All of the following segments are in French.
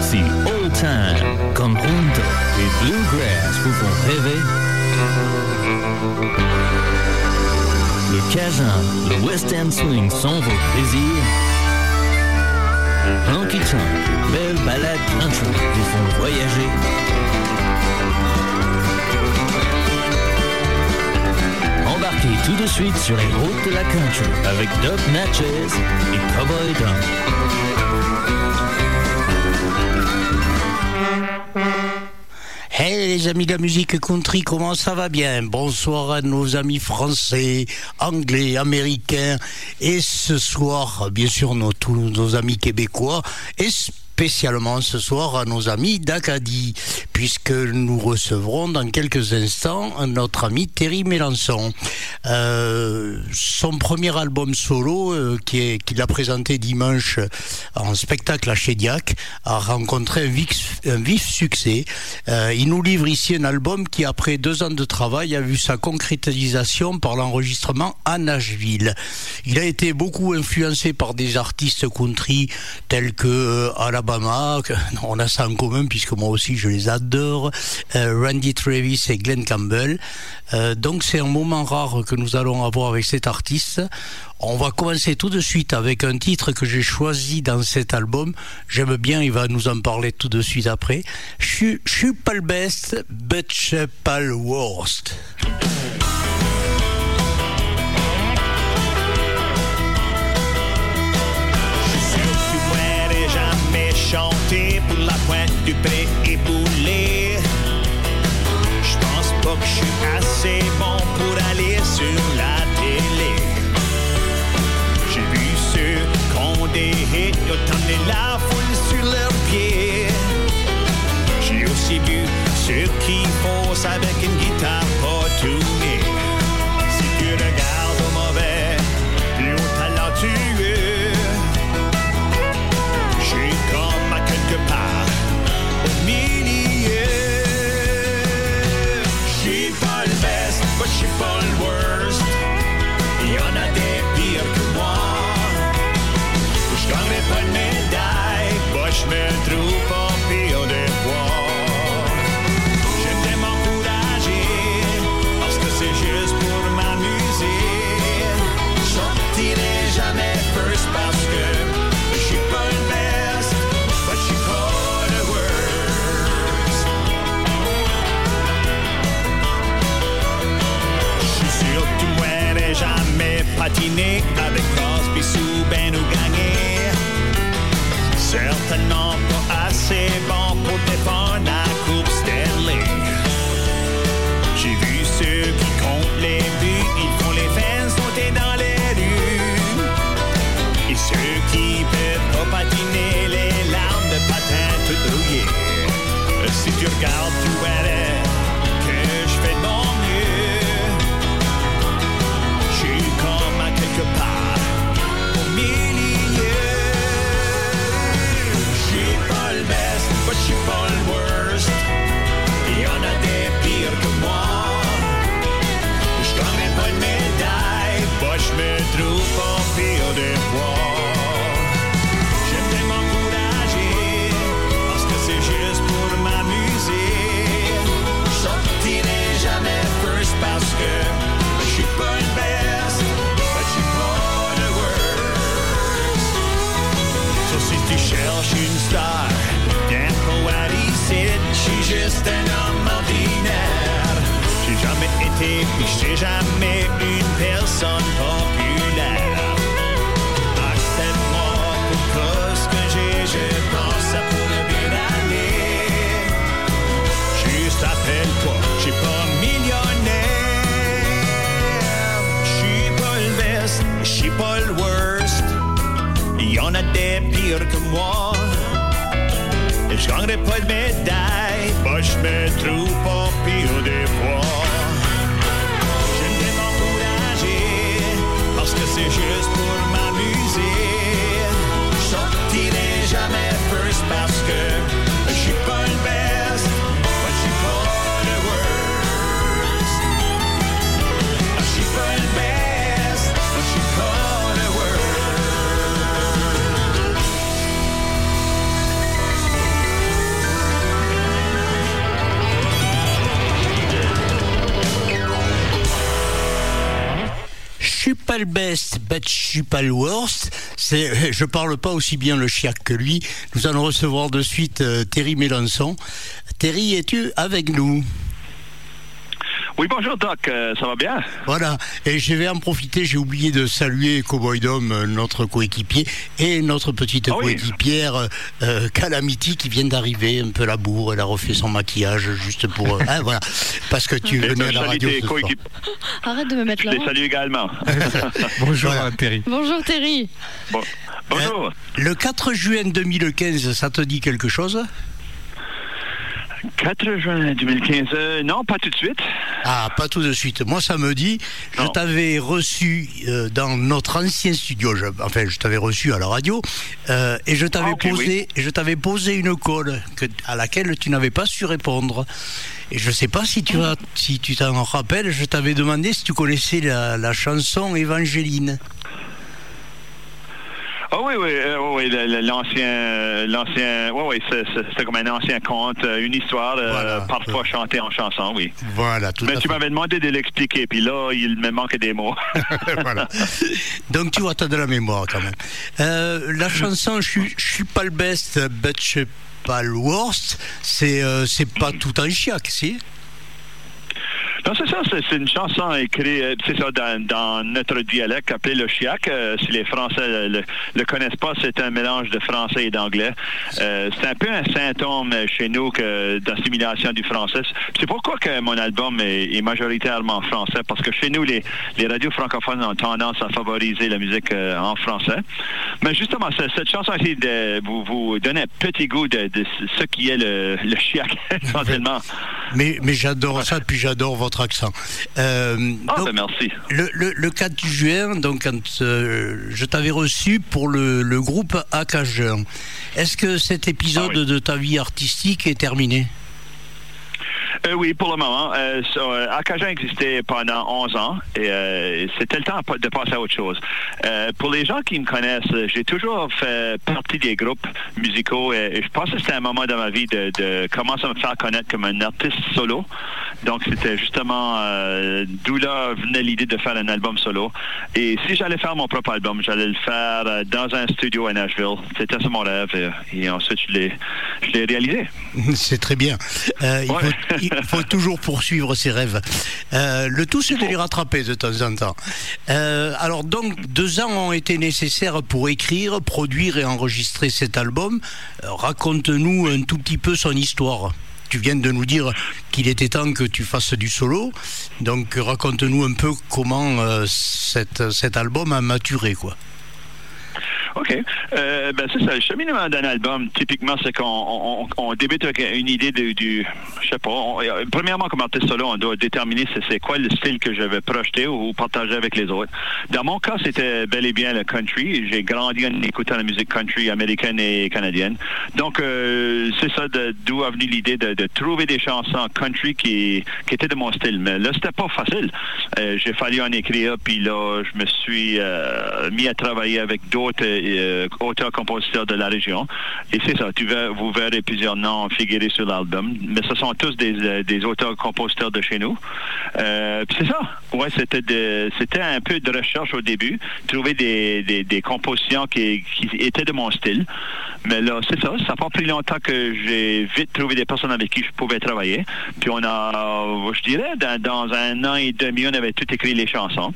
Si old time, comme runter et bluegrass vous font rêver, le cajun, le west end swing sont vos plaisirs. Honky Tonk, belle balade country vous font voyager. Embarquez tout de suite sur les routes de la country avec Doc Natchez et Cowboy Dom. Hey les amis de la musique country, comment ça va bien? Bonsoir à nos amis français, anglais, américains et ce soir, bien sûr, nos, tous nos amis québécois et spécialement ce soir à nos amis d'Acadie, puisque nous recevrons dans quelques instants notre ami Terry Mélenchon. Euh, son premier album solo, euh, qu'il a présenté dimanche en spectacle à Chédiac, a rencontré un vif, succès. Euh, il nous livre ici un album qui, après deux ans de travail, a vu sa concrétisation par l'enregistrement à Nashville. Il a été beaucoup influencé par des artistes country tels que euh, On a ça en commun puisque moi aussi je les adore, euh, Randy Travis et Glenn Campbell. Euh, donc c'est un moment rare que nous allons avoir avec cet artiste. On va commencer tout de suite avec un titre que j'ai choisi dans cet album. J'aime bien, il va nous en parler tout de suite après. Je suis pas le best, but je suis pas le worst. Du pré éboulé. Je pense pas que je suis assez bon pour aller sur la télé. J'ai vu ceux ils ont emmené la foule sur leurs pieds. J'ai aussi vu ceux qui faussent avec une guitare pas tunée. Patiné avec Crosby, Souben ou Gagné. Pas pire des fois. J'aime m'encourager parce que c'est juste pour m'amuser. Je sortirai jamais first parce que je suis pas le best, mais je pas le worst. So si tu cherches une star, viens pas ici, je suis juste un homme ordinaire. J'ai jamais été, puis je suis jamais des pires que moi. Et je gagnerai pas de médaille, moi je me trouve pas pire des fois. J'aime bien m'encourager, parce que c'est juste pour m'amuser. Je sortirai jamais first parce que pas le best, je suis pas le worst. C'est, je parle pas aussi bien le chiac que lui. Nous allons recevoir de suite euh, Terry Mélenchon. Terry, es-tu avec nous? Oui, bonjour Doc, euh, ça va bien? Voilà. Et je vais en profiter. J'ai oublié de saluer Cowboy Dom, euh, notre coéquipier, et notre petite Ah oui. coéquipière euh, Calamity qui vient d'arriver, un peu la bourre. Elle a refait son maquillage juste pour. euh, hein, voilà. Parce que tu venais à je la radio. ce soir. Arrête de me mettre Je là. les salue également. Bonjour Voilà. Terry. Bonjour Terry. Bon- Bonjour. Le 4 juin 2015, ça te dit quelque chose? 4 juin 2015, euh, non, pas tout de suite. Ah, pas tout de suite. Moi, ça me dit, je t'avais reçu euh, dans notre ancien studio, je- enfin, je t'avais reçu à la radio, euh, et je t'avais Ah, posé, et je t'avais posé une colle que, à laquelle tu n'avais pas su répondre. Et je sais pas si tu as, si tu t'en rappelles, je t'avais demandé si tu connaissais la, la chanson Évangéline. Ah oui, oui, euh, oui, l'ancien, euh, l'ancien, oui, oui, c'est- comme un ancien conte, euh, une histoire, euh, parfois chantée en chanson, oui. Voilà, tout Mais à tu m'avais demandé de l'expliquer, puis là, il me manque des mots. voilà. Donc tu vois, t'as de la mémoire quand même. Euh, la chanson, je suis- pas le best, but je suis pas le worst. C'est c'est pas tout en chiac, si? Non, c'est ça, c'est une chanson écrite, euh, c'est ça, dans, notre dialecte appelé le chiac. Euh, si les Français le, le- connaissent pas, c'est un mélange de français et d'anglais. Euh, c'est un peu un symptôme chez nous d'assimilation du français. C'est pourquoi que mon album est, est majoritairement français, parce que chez nous, les, les radios francophones ont tendance à favoriser la musique en français. Mais justement, ce- cette chanson-ci de- vous, vous donne un petit goût de, de ce qui est le, le chiac, essentiellement. Mais, mais j'adore ça, puis j'adore votre accent. Euh, Ah, donc, ben merci. le, le, le 4 juin, donc quand euh, je t'avais reçu pour le, le groupe Acajeur, est-ce que cet épisode Ah oui. de ta vie artistique est terminé? Euh, oui, pour le moment. Euh, so, euh, existait pendant 11 ans et euh, c'était le temps de passer à autre chose. Pour les gens qui me connaissent, j'ai toujours fait partie des groupes musicaux et, et je pense que c'était un moment dans ma vie de, de commencer à me faire connaître comme un artiste solo. Donc c'était justement d'où là venait l'idée de faire un album solo. Et si j'allais faire mon propre album, j'allais le faire dans un studio à Nashville. C'était ça mon rêve et, et ensuite je l'ai réalisé. C'est très bien. Il, Ouais. faut, il faut toujours poursuivre ses rêves. Euh, le tout, c'est de les rattraper de temps en temps. Euh, alors donc, deux ans ont été nécessaires pour écrire, produire et enregistrer cet album. Euh, Raconte-nous un tout petit peu son histoire. Tu viens de nous dire qu'il était temps que tu fasses du solo. Donc raconte-nous un peu comment cette- cet album a maturé, quoi. OK. Euh, ben, c'est ça. Le cheminement d'un album, typiquement, c'est qu'on on, on débute avec une idée de, du. Je sais pas. euh, premièrement, comme artiste solo, on doit déterminer c'est, quoi le style que je vais projeter ou, partager avec les autres. Dans mon cas, c'était bel et bien le country. J'ai grandi en écoutant la musique country américaine et canadienne. Donc, euh, c'est ça d'où a venu l'idée de, trouver des chansons country qui, étaient de mon style. Mais là, c'était pas facile. J'ai fallu en écrire, puis là, je me suis mis à travailler avec d'autres euh, auteurs-compositeurs de la région. Et c'est ça, tu ver- vous verrez plusieurs noms figurer sur l'album, mais ce sont tous des, euh, auteurs-compositeurs de chez nous. Euh, c'est ça. Ouais, c'était c'était un peu de recherche au début, trouver des, compositions qui, qui étaient de mon style. Mais là, c'est ça. Ça n'a pas pris longtemps que j'ai vite trouvé des personnes avec qui je pouvais travailler. Puis on a, je dirais, dans, dans un an et demi, on avait tout écrit les chansons.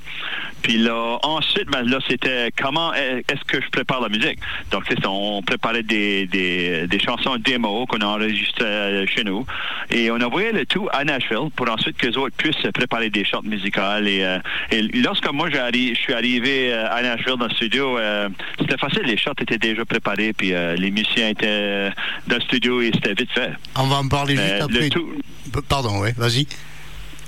Puis là, ensuite, ben là, c'était comment est-ce que je prépare la musique. Donc, c'est ça, on préparait des, des, des chansons démo qu'on a enregistrées euh, chez nous. Et on a envoyé le tout à Nashville pour ensuite que les autres puissent préparer des chants musicales. Et, euh, et lorsque moi, je suis arrivé euh, à Nashville dans le studio, euh, c'était facile. Les shots étaient déjà préparés, puis euh, les musiciens étaient dans le studio et c'était vite fait. On va en parler juste le après. tout- Pardon, oui, vas-y.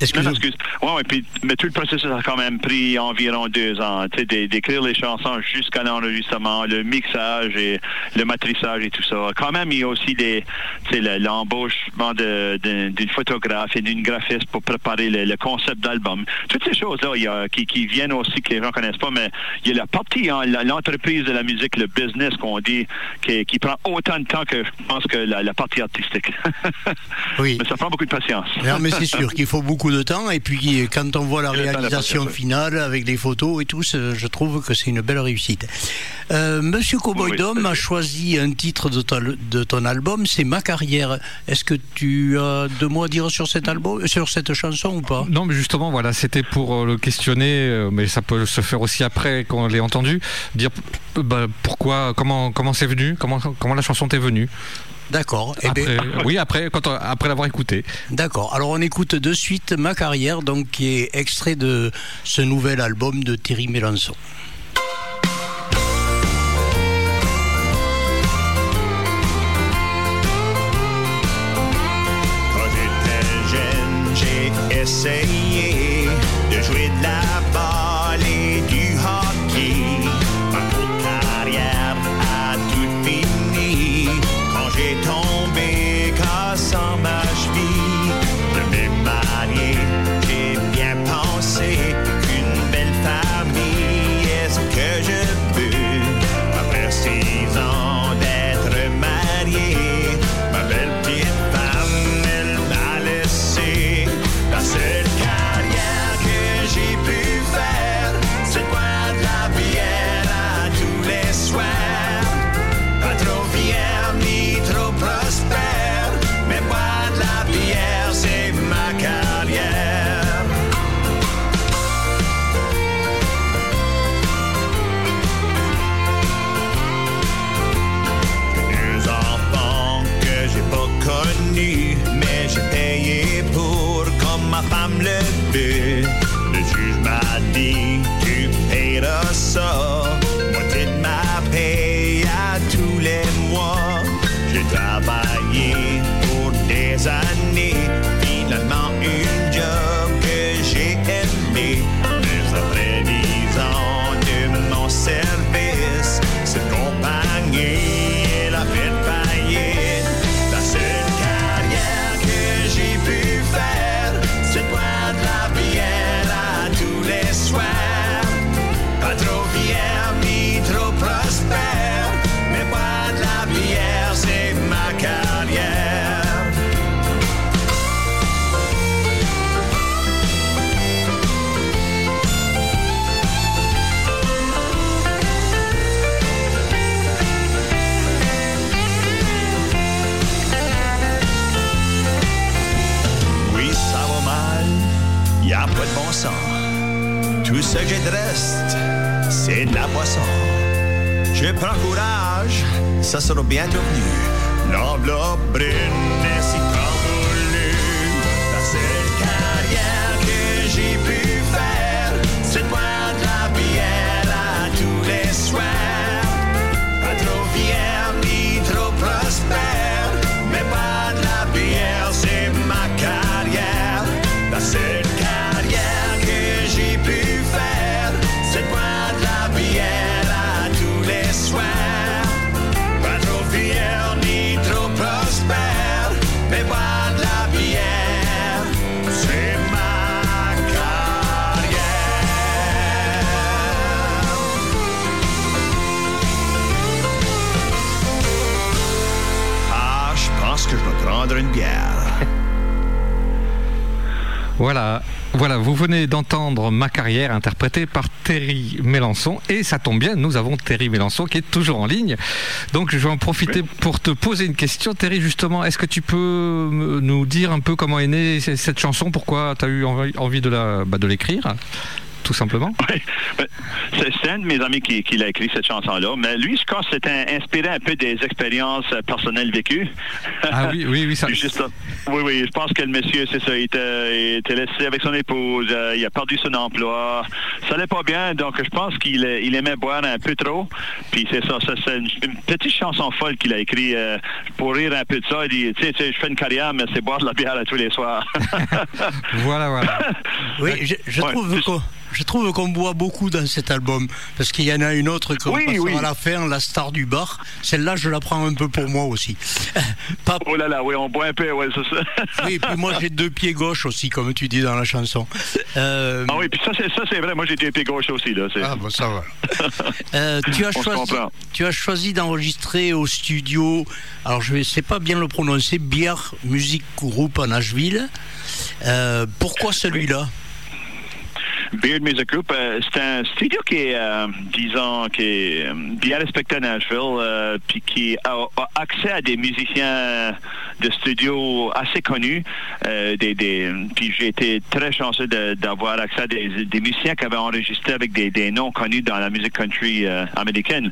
Non, Excuse-moi. non, excuse. Ouais, ouais, puis, mais tout le processus a quand même pris environ deux ans. Tu sais, d'é- d'écrire les chansons jusqu'à l'enregistrement, le mixage et le matrissage et tout ça. Quand même, il y a aussi l'embauchement d'une photographe et d'une graphiste pour préparer le, le concept d'album. Toutes ces choses-là, il y a, qui, qui viennent aussi que les gens connaissent pas, mais il y a la partie, hein, l'entreprise de la musique, le business qu'on dit, qui, qui prend autant de temps que je pense que la, la partie artistique. Oui. mais ça prend beaucoup de patience. Non, mais c'est sûr qu'il faut beaucoup beaucoup de temps. Et puis, quand on voit la réalisation finale avec les photos et tout, je trouve que c'est une belle réussite. Euh, Monsieur Cowboy Oui, Dom a choisi un titre de ton, de ton album, c'est Ma carrière. Est-ce que tu as deux mots à dire sur cet album, sur cette chanson ou pas? Non, mais justement, voilà, c'était pour euh, le questionner, euh, mais ça peut se faire aussi après qu'on l'ait entendu, dire bah, pourquoi, comment, comment c'est venu, comment, comment la chanson t'est venue? D'accord. Eh ben, oui, après, quand on- après l'avoir écouté. D'accord. Alors on écoute de suite Ma carrière, donc qui est extrait de ce nouvel album de Thierry Mélenchon. Quand j'étais jeune, j'ai essayé interprétée par Terry Mélenchon. Et ça tombe bien, nous avons Terry Mélenchon qui est toujours en ligne. Donc je vais en profiter pour te poser une question. Terry, justement, est-ce que tu peux nous dire un peu comment est née cette chanson, pourquoi tu as eu envie, envie de la- bah, de l'écrire tout simplement? C'est un de mes amis qui, qui l'a écrit cette chanson-là. Mais lui, je pense que c'était inspiré un peu des expériences personnelles vécues. Ah oui, oui, oui, ça- juste, oui, oui, je pense que le monsieur, c'est ça, il était, il était laissé avec son épouse, euh, il a perdu son emploi, ça allait pas bien, donc je pense qu'il il aimait boire un peu trop. Puis c'est ça, ça c'est une, une petite chanson folle qu'il a écrit euh, pour rire un peu de ça. Il dit, tu sais, tu sais, je fais une carrière, mais c'est boire de la bière à tous les soirs. Voilà, voilà. Oui, je, je Ouais, trouve je trouve qu'on boit beaucoup dans cet album. Parce qu'il y en a une autre qu'on Oui, oui. à la fin, La Star du Bar. Celle-là, je la prends un peu pour moi aussi. Pas... Oh là là, oui, on boit un peu, ouais, c'est ça. Oui, puis moi, j'ai deux pieds gauches aussi, comme tu dis dans la chanson. Euh, Ah oui, puis ça, c'est, ça, c'est vrai. Moi, j'ai des pieds gauche aussi, là. Ah, bon, ça va. Euh, tu, as On choisi, comprend. tu as choisi d'enregistrer au studio, alors je ne sais pas bien le prononcer, Bière Music Group à Nashville. Euh, pourquoi celui-là? Beard Music Group, euh, c'est un studio qui est, euh, disons, qui est euh, bien respecté à Nashville, puis qui a, accès à des musiciens de studio assez connus. puis j'ai été très chanceux d'avoir accès à des, musiciens qui avaient enregistré avec des, noms connus dans la musique country américaine.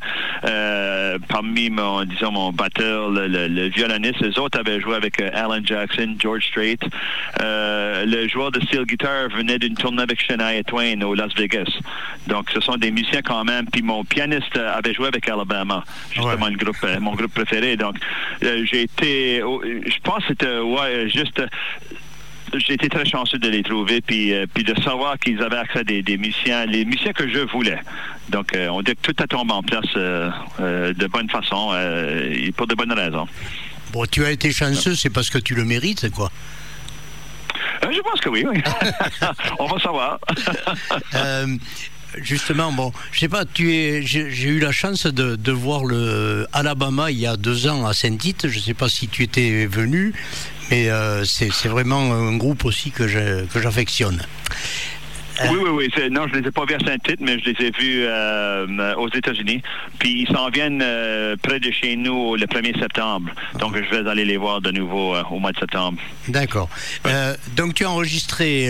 Parmi mon, disons, mon batteur, le, violoniste, les autres avaient joué avec Alan Jackson, George Strait. Le joueur de steel guitar venait d'une tournée avec Shania Twain au Las Vegas. Donc, ce sont des musiciens quand même. Puis mon pianiste avait joué avec Alabama, justement Ouais. le groupe, euh, mon groupe préféré. Donc, euh, j'ai été, je pense que c'était ouais, juste. j'ai été très chanceux de les trouver, puis, euh, puis de savoir qu'ils avaient accès à des, des musiciens, les musiciens que je voulais. Donc, euh, on dit que tout a tombé en place euh, de bonne façon et pour de bonnes raisons. Bon, tu as été chanceux, c'est parce que tu le mérites, quoi. Euh, je pense que oui, oui. on va savoir. Euh, justement, bon, je sais pas, tu es, j'ai eu la chance de, de voir le Alabama il y a deux ans à Saint-Tite. Je sais pas si tu étais venu, mais euh, c'est vraiment un groupe aussi que j'affectionne. Oui, oui, oui. c'est- Non, je ne les ai pas vus à Saint-Tite, mais je les ai vus euh, aux États-Unis. Puis ils s'en viennent euh, près de chez nous le 1er septembre. Donc je vais aller les voir de nouveau euh, au mois de septembre. D'accord. Donc tu as enregistré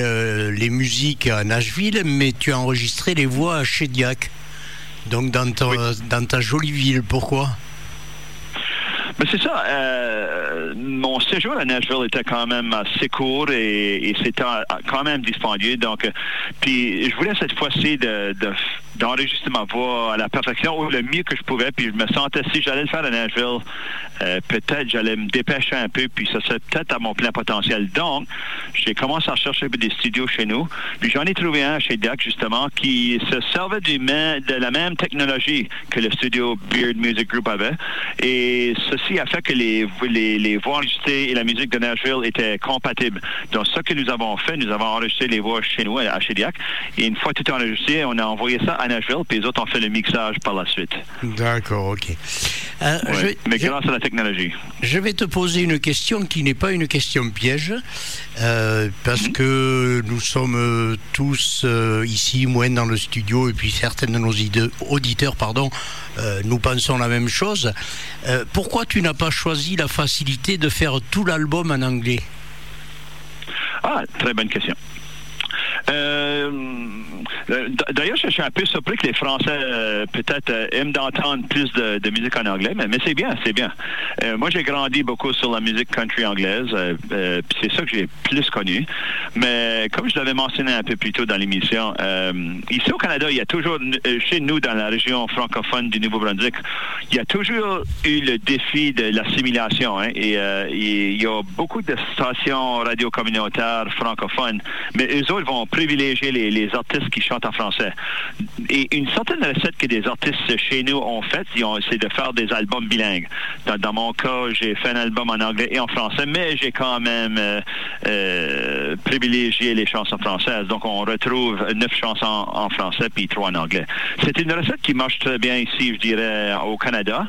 les musiques à Nashville, mais tu as enregistré les voix à Shediac. Donc dans ta, dans ta jolie ville. Pourquoi? Mais c'est ça. euh, mon séjour à Nashville était quand même assez court et, c'était quand même dispendieux. Donc, euh, puis je voulais cette fois-ci de, de- d'enregistrer ma voix à la perfection ou le mieux que je pouvais. Puis je me sentais si j'allais le faire à Nashville, euh, peut-être j'allais me dépêcher un peu. Puis ça serait peut-être à mon plein potentiel. Donc, j'ai commencé à chercher des studios chez nous. Puis j'en ai trouvé un chez Dak justement qui se servait du de la même technologie que le studio Beard Music Group avait. Et ceci a fait que les, les, les voix enregistrées et la musique de Nashville étaient compatibles. Donc, ce que nous avons fait, nous avons enregistré les voix chez nous, à Shediac. Et une fois tout enregistré, on a envoyé ça à Nashville, puis les autres ont fait le mixage par la suite. D'accord, ok. Euh, Ouais. je vais- Mais je- grâce à la technologie. Je vais te poser une question qui n'est pas une question piège, euh, parce Mhm. que nous sommes euh, tous euh, ici, moins dans le studio, et puis certains de nos auditeurs, pardon, nous pensons la même chose. Pourquoi tu n'as pas choisi la facilité de faire tout l'album en anglais? Ah, très bonne question. Euh, D'ailleurs, je suis un peu surpris que les Français euh, peut-être euh, aiment d'entendre plus de, musique en anglais, mais, c'est bien, c'est bien. Moi, j'ai grandi beaucoup sur la musique country anglaise, c'est ça que j'ai plus connu. Mais comme je l'avais mentionné un peu plus tôt dans l'émission, ici au Canada, il y a toujours, chez nous, dans la région francophone du Nouveau-Brunswick, il y a toujours eu le défi de l'assimilation. hein, et il y a beaucoup de stations radio communautaires francophones, mais eux autres vont privilégier les, artistes qui chantent en français. Et une certaine recette que des artistes chez nous ont faite, c'est de faire des albums bilingues. Dans, mon cas, j'ai fait un album en anglais et en français, mais j'ai quand même euh, euh, privilégié les chansons françaises. Donc, on retrouve neuf chansons en français puis trois en anglais. C'est une recette qui marche très bien ici, je dirais, au Canada.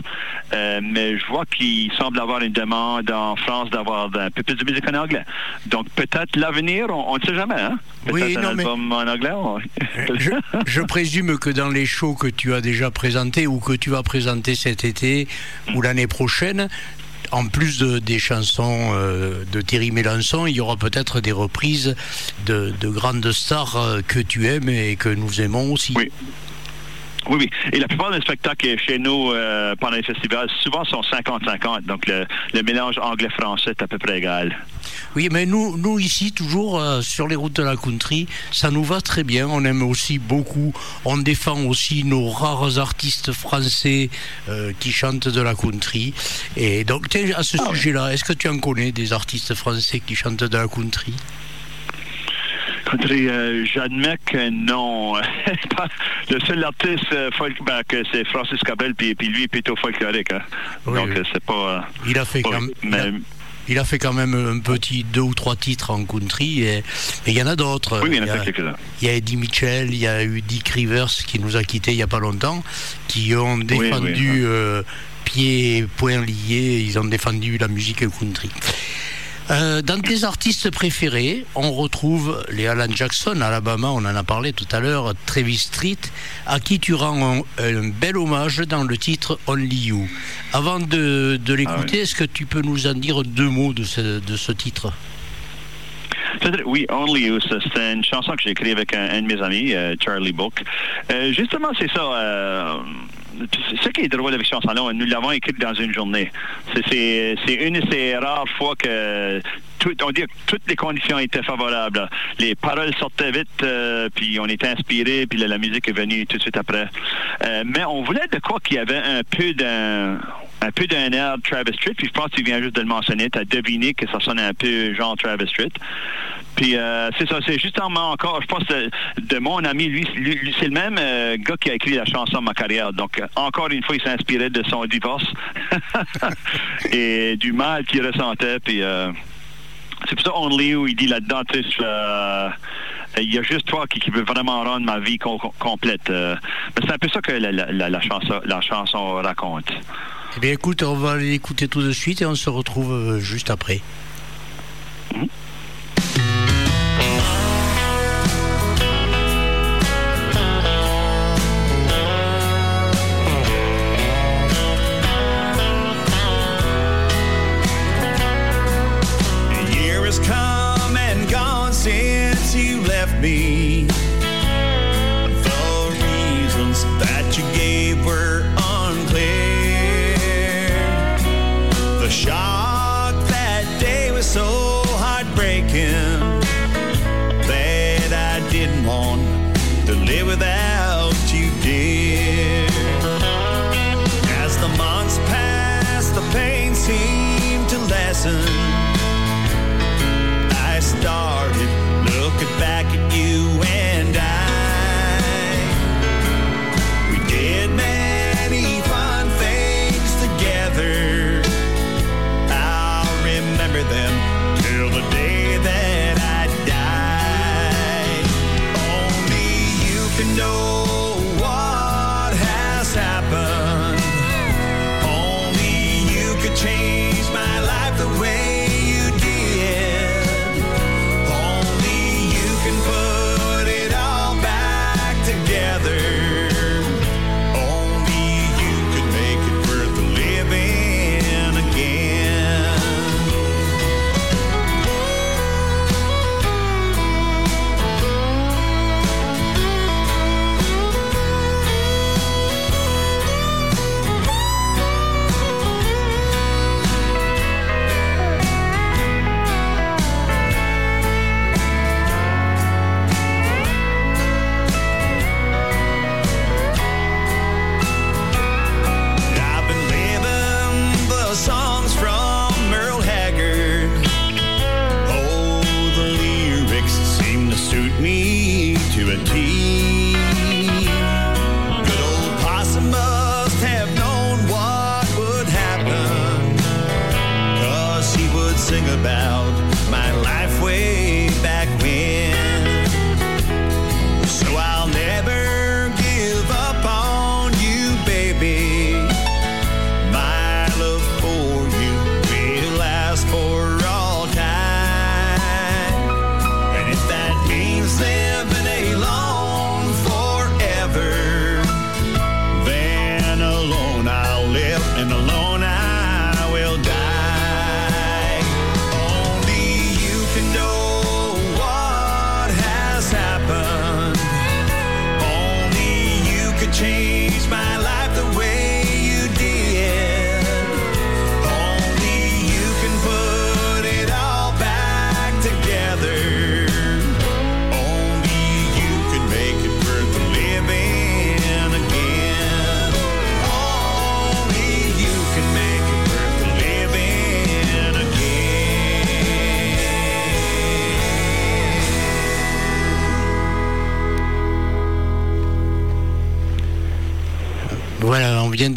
Euh, mais je vois qu'il semble avoir une demande en France d'avoir un peu plus de musique en anglais. Donc, peut-être l'avenir, on ne sait jamais. Hein? Peut-être un non, mais- album en anglais. on- je, je présume que dans les shows que tu as déjà présentés ou que tu vas présenter cet été ou l'année prochaine, en plus de- des chansons euh, de Thierry Mélenchon, il y aura peut-être des reprises de, de grandes stars euh, que tu aimes et que nous aimons aussi. Oui. Oui, oui. Et la plupart des spectacles chez nous euh, pendant les festivals, souvent sont 50-50. Donc, le, le mélange anglais-français est à peu près égal. Oui, mais nous, nous ici, toujours euh, sur les routes de la country, ça nous va très bien. On aime aussi beaucoup, on défend aussi nos rares artistes français euh, qui chantent de la country. Et donc, à ce sujet-là, est-ce que tu en connais des artistes français qui chantent de la country? J'admets que non. Le seul artiste euh, folk, ben, c'est Francis Cabell, puis, puis lui plutôt folklorique. Hein. Oui, Donc, oui. euh, c'est pas... euh, Il a fait pas- quand même. mais- Il a fait quand même un petit deux ou trois titres en country, et, mais il y en a d'autres. oui, il y en a quelques-uns. Il y a Eddie Mitchell, il y a eu Dick Rivers qui nous a quittés il n'y a pas longtemps, qui ont défendu oui. euh, pieds et poings liés, ils ont défendu la musique country. Euh, dans tes artistes préférés, on retrouve les Alan Jackson, Alabama, on en a parlé tout à l'heure, Travis Street, à qui tu rends un, un bel hommage dans le titre Only You. Avant de, de l'écouter, Ah est-ce que tu peux nous en dire deux mots de ce, de ce titre? Oui, Only You, c'est une chanson que j'ai écrite avec un, un de mes amis, euh, Charlie Book. Euh, justement, c'est ça. Euh, ce qui est drôle avec cette chanson-là, nous l'avons écrite dans une journée. C'est- C'est c'est une de ces rares fois que on dit que toutes les conditions étaient favorables. Les paroles sortaient vite, euh, puis on était inspiré, puis la, musique est venue tout de suite après. Euh, mais on voulait de quoi qu'il y avait un peu d'un un peu d'un air de Travis Street, puis je pense que tu viens juste de le mentionner, tu as deviné que ça sonnait un peu genre Travis Street. Puis euh, c'est ça, c'est justement encore, je pense, de, de mon ami, lui, lui- c'est le même euh, gars qui a écrit la chanson Ma carrière. Donc, encore une fois, il s'inspirait de son divorce et du mal qu'il ressentait. Puis c'est pour ça, Only You, il dit là-dedans, tu euh, il y a juste toi qui, qui veut vraiment rendre ma vie com- com- complète. Euh, mais c'est un peu ça que la, la- la- chanson, la chanson raconte. Eh bien écoute, on va l'écouter tout de suite et on se retrouve euh, juste après. A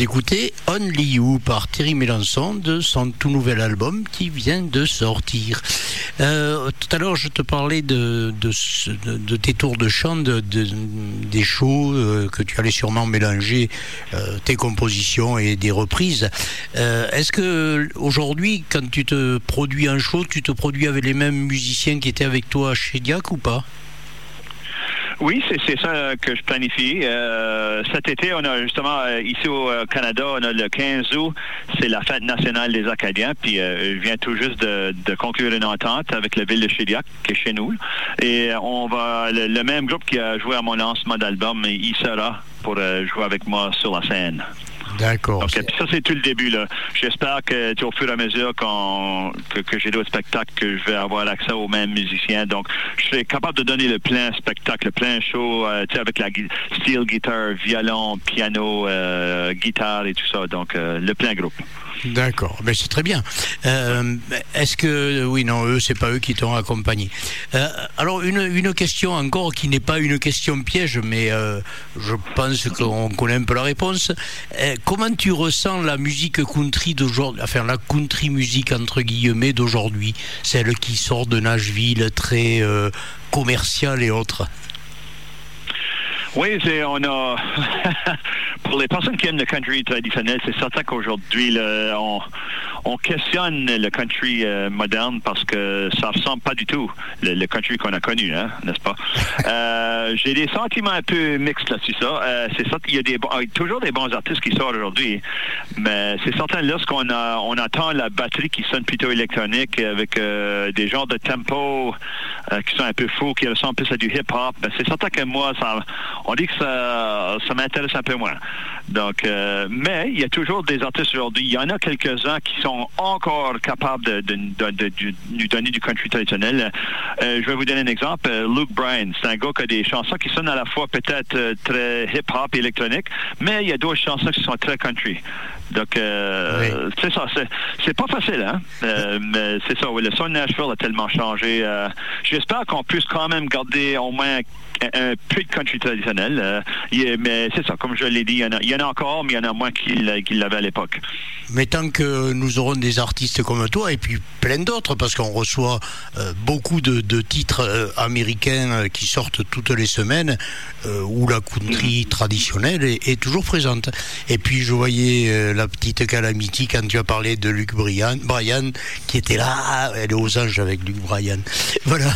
d'écouter Only You par Thierry Mélenchon de son tout nouvel album qui vient de sortir. Euh, tout à l'heure, je te parlais de, tes tours de chant, de, de- des shows euh, que tu allais sûrement mélanger euh, tes compositions et des reprises. Est-ce que aujourd'hui, quand tu te produis un show, tu te produis avec les mêmes musiciens qui étaient avec toi chez Diac ou pas? Oui, c'est ça que je planifie. Euh, cet été, on a justement, euh, ici au euh, Canada, on a le 15 août, c'est la fête nationale des Acadiens, puis je viens tout juste de, conclure une entente avec la ville de Chiliac, qui est chez nous. Et on va, le, même groupe qui a joué à mon lancement d'album, il sera pour jouer avec moi sur la scène. D'accord. Donc, ça, c'est tout le début. là. J'espère que au fur et à mesure qu'on- que, j'ai d'autres spectacles, que je vais avoir accès aux mêmes musiciens. Donc, je serai capable de donner le plein spectacle, le plein show, euh, avec la gui- steel guitare, violon, piano, euh, guitare et tout ça. Donc, euh, le plein groupe. D'accord, mais c'est très bien. Euh, Est-ce que oui, non, eux, c'est pas eux qui t'ont accompagné. Euh, alors une, une question encore qui n'est pas une question piège, mais euh, je pense qu'on connaît un peu la réponse. Euh, comment tu ressens la musique country d'aujourd'hui, enfin la country musique entre guillemets d'aujourd'hui, celle qui sort de Nashville, très euh, commerciale et autres. Oui, c'est, on a. pour les personnes qui aiment le country traditionnel, c'est certain qu'aujourd'hui, on, on questionne le country euh, moderne parce que ça ressemble pas du tout le, le country qu'on a connu, hein, n'est-ce pas? Euh, j'ai des sentiments un peu mixtes là-dessus, ça. Euh, c'est certain qu'il y a des, toujours des bons artistes qui sortent aujourd'hui, mais c'est certain lorsqu'on a, on attend la batterie qui sonne plutôt électronique avec euh, des genres de tempo qui sont un peu faux, qui ressemblent plus à du hip-hop, ben, c'est certain que moi, ça, on dit que ça, ça m'intéresse un peu moins. Donc, euh, mais il y a toujours des artistes aujourd'hui. Il y en a quelques-uns qui sont encore capables de, de, de- nous donner du country traditionnel. Euh, je vais vous donner un exemple. Euh, Luke Bryan, c'est un gars qui a des chansons qui sonnent à la fois peut-être euh, très hip-hop et électronique, mais il y a d'autres chansons qui sont très country. Donc, euh, c'est ça. C'est, c'est pas facile, hein? Euh, mais c'est ça. Oui, le son de Nashville a tellement changé. Euh, j'espère qu'on puisse quand même garder au moins un, peu de country traditionnel. Euh, il mais c'est ça. Comme je l'ai dit, il y en a, il y en a encore, mais il y en a moins qu'il, qu'il l'avait à l'époque. Mais tant que nous aurons des artistes comme toi et puis plein d'autres, parce qu'on reçoit euh, beaucoup de, de titres euh, américains qui sortent toutes les semaines, où la country traditionnelle est, est toujours présente. Et puis je voyais la petite calamity quand tu as parlé de Luc Bryan, Bryan qui était là, elle est aux anges avec Luc Bryan. Voilà.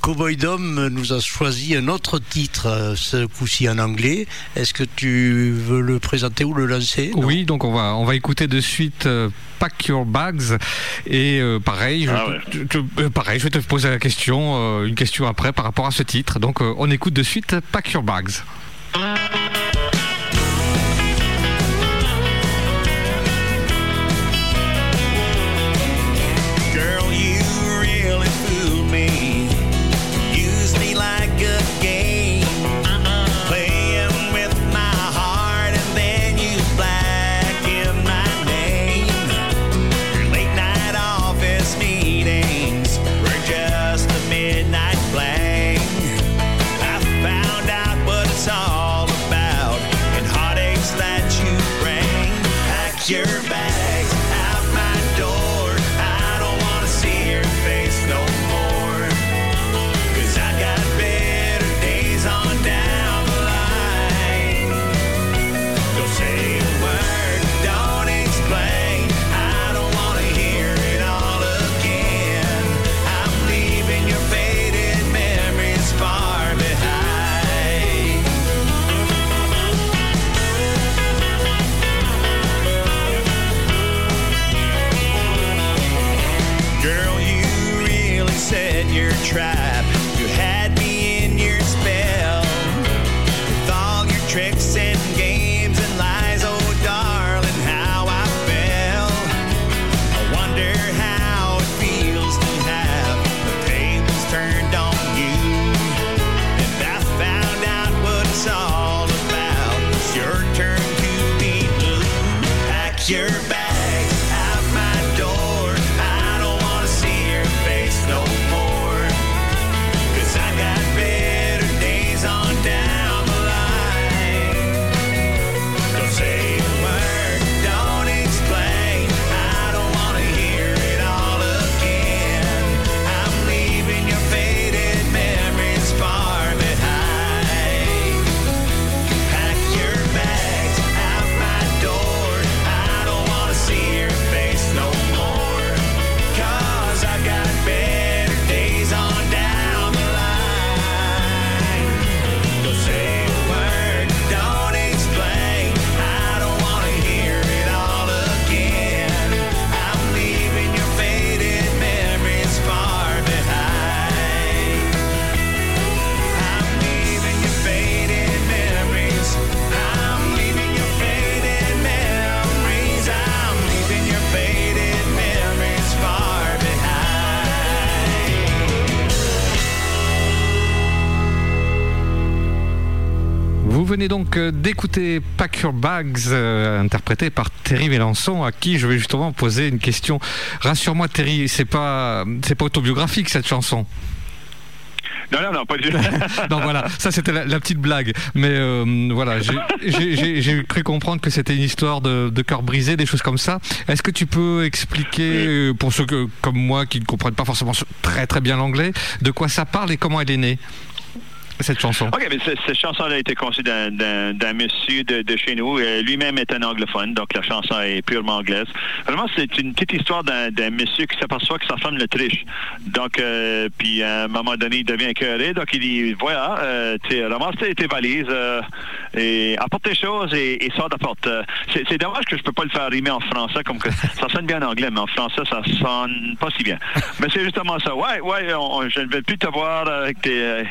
Cowboy Dom nous a choisi un autre titre, euh, ce coup-ci en anglais. Est-ce que tu veux le présenter ou le lancer? Oui, donc on va, on va écouter de suite euh, Pack Your Bags. Et euh, pareil, je, Ah ouais. je- je- euh, pareil, je vais te poser la question, euh, une question après par rapport à ce titre. Donc euh, on écoute de suite Pack Your Bags. Donc euh, d'écouter Pack Your Bags, euh, interprété par Terry Mélenchon, à qui je vais justement poser une question. Rassure-moi, Terry, c'est pas, c'est pas autobiographique cette chanson? Non, non, non, pas du tout. non, voilà, ça c'était la, la petite blague. Mais euh, voilà, j'ai- cru comprendre que c'était une histoire de, de cœur brisé, des choses comme ça. Est-ce que tu peux expliquer, pour ceux que, comme moi qui ne comprennent pas forcément très très bien l'anglais, de quoi ça parle et comment elle est née? Cette chanson OK, mais ce- cette chanson-là a été conçue d'un- monsieur de, de chez nous. Euh, Lui-même est un anglophone, donc la chanson est purement anglaise. Vraiment, c'est une petite histoire d'un monsieur qui s'aperçoit que sa femme le triche. Donc, euh, puis à un moment donné, il devient écœuré. Donc, il dit, voilà, euh, tu sais, ramasse tes, valises euh, et apporte tes choses et, et sors de la porte. Euh, C'est dommage que je peux pas le faire rimer en français, comme que ça sonne bien en anglais, mais en français, ça sonne pas si bien. Mais c'est justement ça. Ouais, ouais, on- on- je ne vais plus te voir avec tes...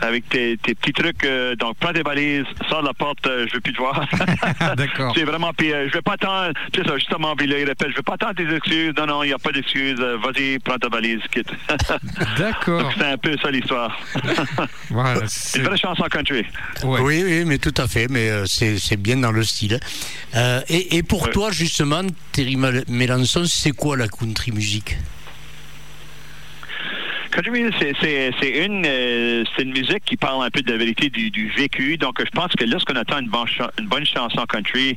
avec tes, tes petits trucs. euh, donc, prends tes valises, sors de la porte, euh, je veux plus te voir. D'accord. C'est vraiment, puis euh, je vais pas attendre, c'est ça, justement, puis là, il répète, je vais pas attendre tes excuses. Non, non, il n'y a pas d'excuses. Euh, Vas-y, prends ta valise, quitte. D'accord. Donc, c'est un peu ça l'histoire. Voilà, C'est une vraie chanson country. ouais. Oui, oui, mais tout à fait, mais euh, c'est c'est bien dans le style. Euh, et, et pour Ouais. toi, justement, Terry Mélenchon, c'est quoi la country music Country c'est- une, euh, une musique qui parle un peu de la vérité du, vécu. Donc, je pense que lorsqu'on attend une bonne, une bonne chanson country,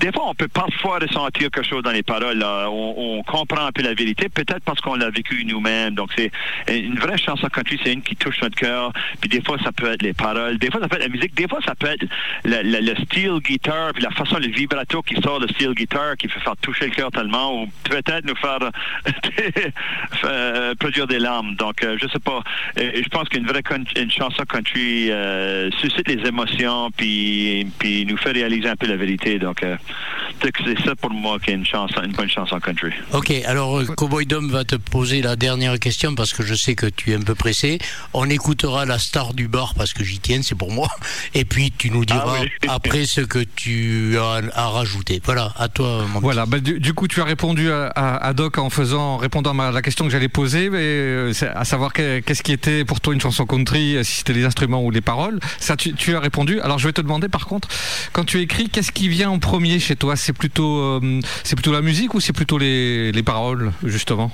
des fois, on peut parfois ressentir quelque chose dans les paroles. On, comprend un peu la vérité, peut-être parce qu'on l'a vécu nous-mêmes. Donc, c'est une vraie chanson country, c'est une qui touche notre cœur. Puis des fois, ça peut être les paroles. Des fois, ça peut être la musique. Des fois, ça peut être le, le- le steel guitar, puis la façon, le vibrato qui sort de steel guitar, qui fait faire toucher le cœur tellement, ou peut-être nous faire euh, produire des larmes. Euh, je sais pas. Je pense qu'une vraie une chanson country euh, suscite les émotions, puis, puis nous fait réaliser un peu la vérité. Donc, euh, c'est ça pour moi qui est une chanson, une bonne chanson country. Ok, alors euh, Cowboy Dom va te poser la dernière question parce que je sais que tu es un peu pressé. On écoutera la star du bar parce que j'y tiens, c'est pour moi. Et puis tu nous diras Ah oui. après ce que tu as à rajouter. Voilà, à toi, mon Voilà, bah, du, du coup, tu as répondu à, à- à Doc en faisant, en répondant à la question que j'allais poser, mais, euh, à savoir que- qu'est-ce qui était pour toi une chanson country, euh, si c'était les instruments ou les paroles. Ça, tu, as répondu. Alors, je vais te demander, par contre, quand tu écris, qu'est-ce qui vient en premier chez toi? C'est plutôt, euh, c'est plutôt la musique ou c'est plutôt les, les paroles, justement?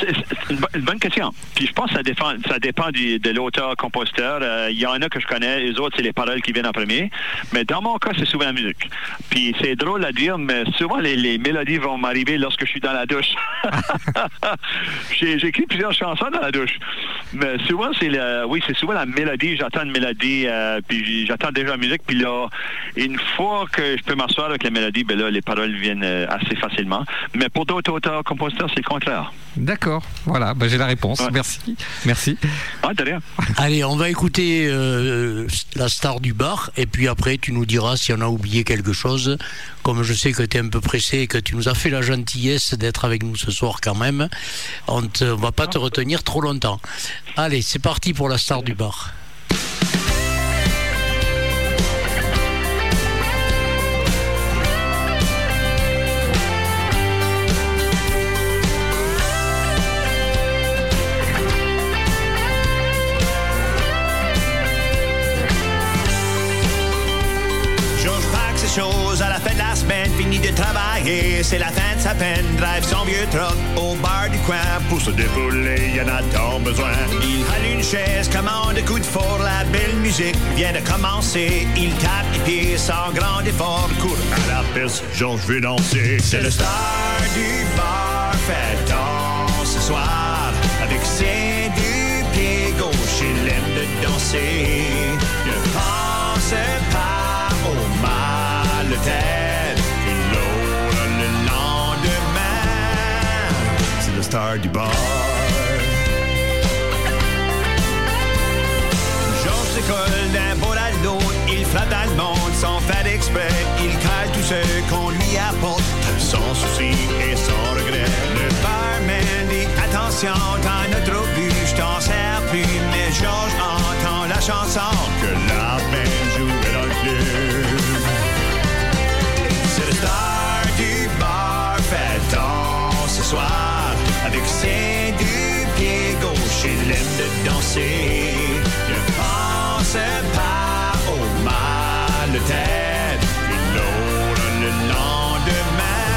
C'est c'est une, bo- une bonne question. Puis je pense que ça dépend, ça dépend du- de l'auteur-compositeur. Euh, Il y en a que je connais, les autres, c'est les paroles qui viennent en premier. Mais dans mon cas, c'est souvent la musique. Puis c'est drôle à dire, mais souvent les, les mélodies vont m'arriver lorsque je suis dans la douche. Écrit plusieurs chansons dans la douche. Mais souvent, c'est le, oui, c'est souvent la mélodie. J'attends une mélodie, euh, puis j'attends déjà la musique. Puis là, une fois que je peux m'asseoir avec la mélodie, ben là, les paroles viennent euh, assez facilement. Mais pour d'autres auteurs-compositeurs, c'est le contraire. D'accord, voilà, bah, j'ai la réponse. Ouais. Merci, merci. Rien. Allez, on va écouter euh, la star du bar et puis après tu nous diras si on a oublié quelque chose. Comme je sais que tu es un peu pressé et que tu nous as fait la gentillesse d'être avec nous ce soir quand même, on ne va pas te retenir trop longtemps. Allez, c'est parti pour la star du bar. La fin de travailler, c'est la fin de sa peine, drive son vieux truck au bar du coin pour se dépouler, y en a tant besoin? Il râle une chaise, commande un coup de four, la belle musique vient de commencer, il tape les pieds sans grand effort, court à la piste, Georges veut danser. C'est le star du bar, fait danse ce soir, avec ses deux pieds gauches, il aime de danser. Ne pense pas au mal de tête, star du bar. Georges s'école d'un bord à l'autre, il frappe dans le monde sans faire exprès, il cale tout ce qu'on lui apporte, sans souci et sans regret. Le barman dit attention, dans notre but, je t'en sers plus, mais Georges entend la chanson que la Gilles aime de danser. Ne pensez pas au mal de tête. Une autre le lendemain.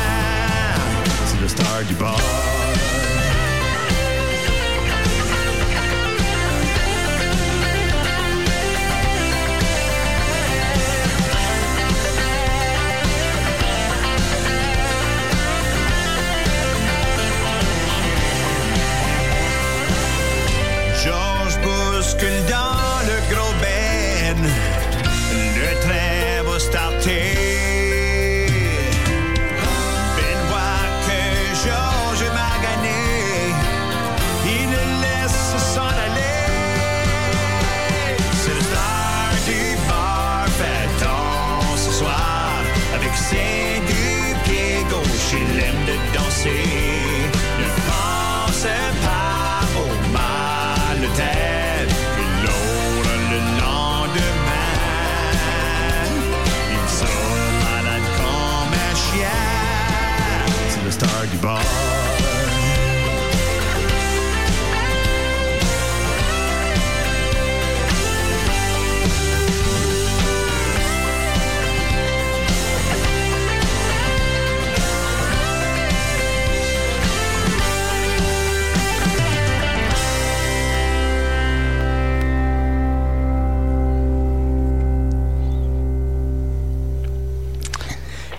C'est le star du bar.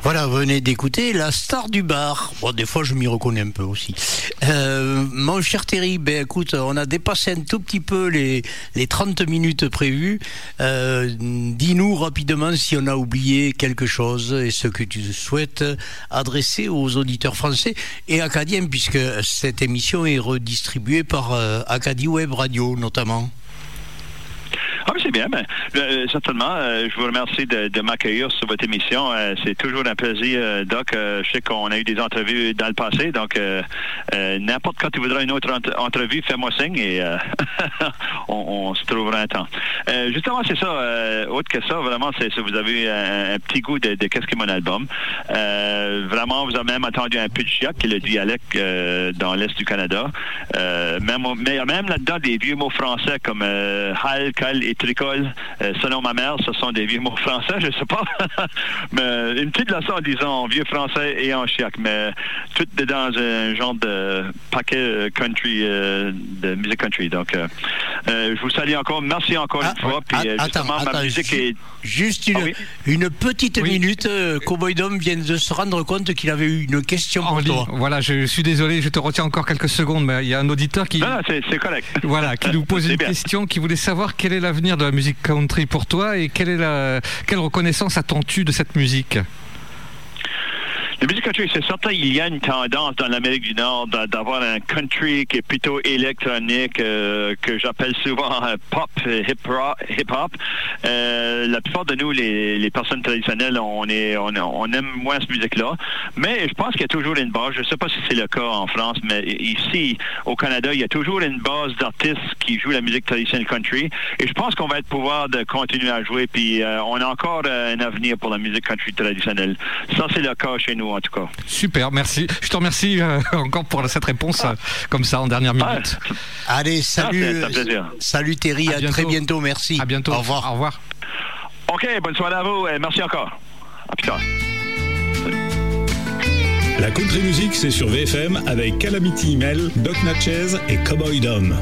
Voilà, venez d'écouter la star du bar. Bon, des fois, je m'y reconnais un peu aussi. Euh, mon cher Terry, ben écoute, on a dépassé un tout petit peu les, les 30 minutes prévues. Euh, Dis-nous rapidement si on a oublié quelque chose et ce que tu souhaites adresser aux auditeurs français et acadiens, puisque cette émission est redistribuée par euh, Acadie Web Radio notamment. Mais c'est bien. Ben, euh, certainement. euh, je vous remercie de, m'accueillir sur votre émission. Euh, c'est toujours un plaisir, Doc. Je sais qu'on a eu des entrevues dans le passé, donc n'importe quand tu voudras une autre ent- entrevue, fais-moi signe et on, se trouvera un temps. Justement, c'est ça. Autre que ça, vraiment, c'est. Vous avez un, un petit goût de, qu'est-ce qu'est mon album. Vraiment, vous avez même entendu un peu de chiac, qui est le dialecte dans l'Est du Canada. Même, mais même là-dedans, des vieux mots français comme hal, cal et Euh, selon ma mère, ce sont des vieux mots français, je sais pas. mais une petite leçon, disons, en vieux français et en chiac. Mais tout dans un genre de paquet euh, country, euh, de musique country. Donc, je vous salue encore. Merci encore Ah, une fois. Puis, Attends, justement, ma musique est Juste une, Ah oui. une petite Oui. minute. euh, Cowboy Dom vient de se rendre compte qu'il avait eu une question En pour ligne. toi. Voilà, je suis désolé, je te retiens encore quelques secondes, mais il y a un auditeur qui, Non, non, c'est correct. voilà, qui nous pose une bien. question, qui voulait savoir quel est l'avenir de la musique country pour toi et quelle est la, quelle reconnaissance attends-tu de cette musique? La musique country, c'est certain, il y a une tendance dans l'Amérique du Nord d'a- d'avoir un country qui est plutôt électronique, euh, que j'appelle souvent euh, pop, euh, hip-hop. Hip -hop. La plupart de nous, les, personnes traditionnelles, on, on, aime moins cette musique-là. Mais je pense qu'il y a toujours une base, je ne sais pas si c'est le cas en France, mais ici, au Canada, il y a toujours une base d'artistes qui jouent la musique traditionnelle country. Et je pense qu'on va être pouvoir de continuer à jouer, puis on a encore un avenir pour la musique country traditionnelle. Ça, c'est le cas chez nous, en tout cas. Super, merci. Je te remercie euh, encore pour cette réponse euh, comme ça en dernière Ah, minute. Allez, salut, un plaisir. salut Terry, À à, bientôt. très bientôt, merci. À bientôt. Au revoir. Au revoir. OK, bonne soirée à vous et merci encore. À plus tard. La country music, c'est sur VFM avec Calamity Email, Doc Natchez et Cowboy Dom.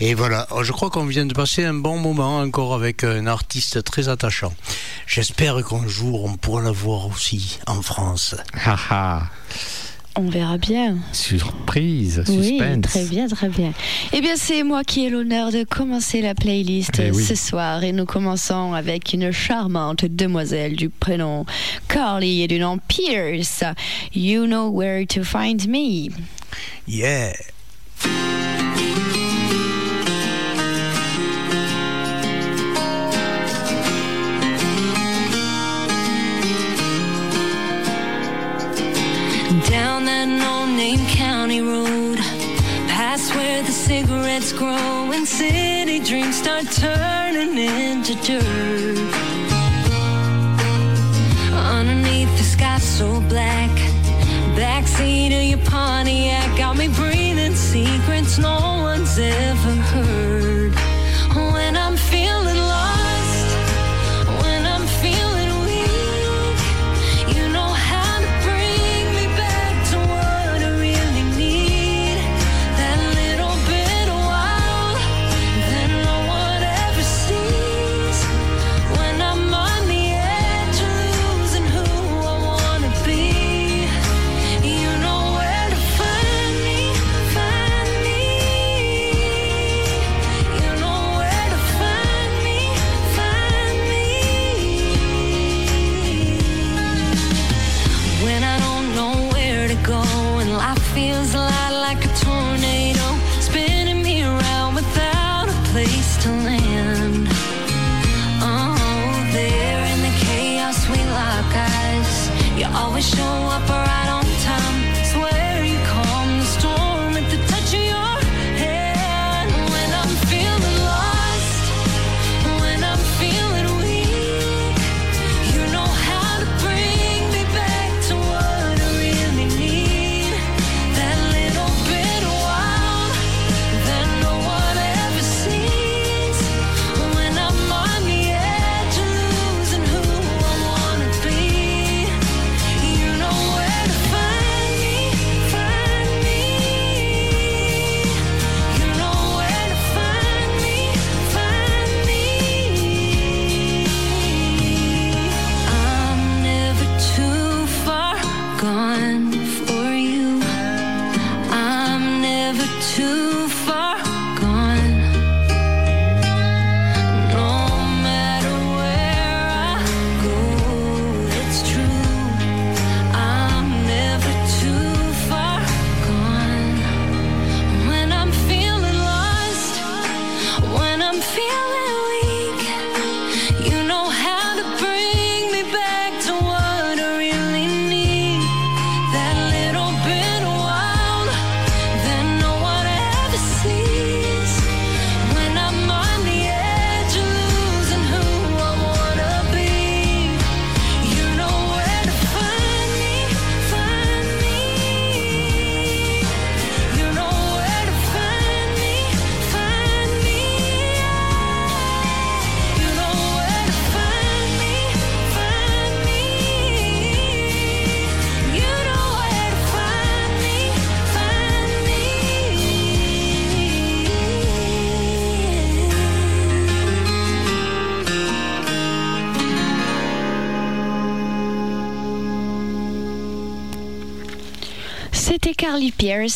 Et voilà, Oh, je crois qu'on vient de passer un bon moment encore avec un artiste très attachant. J'espère qu'un jour on pourra la voir aussi en France. Ah, ah. On verra bien. Surprise, Oui, suspense. très bien, très bien. Eh bien, c'est moi qui ai l'honneur de commencer la playlist Eh oui. ce soir et nous commençons avec une charmante demoiselle du prénom Carly et du nom Pierce. You know where to find me. Yeah. Down that no-name county road, past where the cigarettes grow and city dreams start turning into dirt. Underneath the sky so black, backseat of your Pontiac got me breathing secrets no one's ever heard.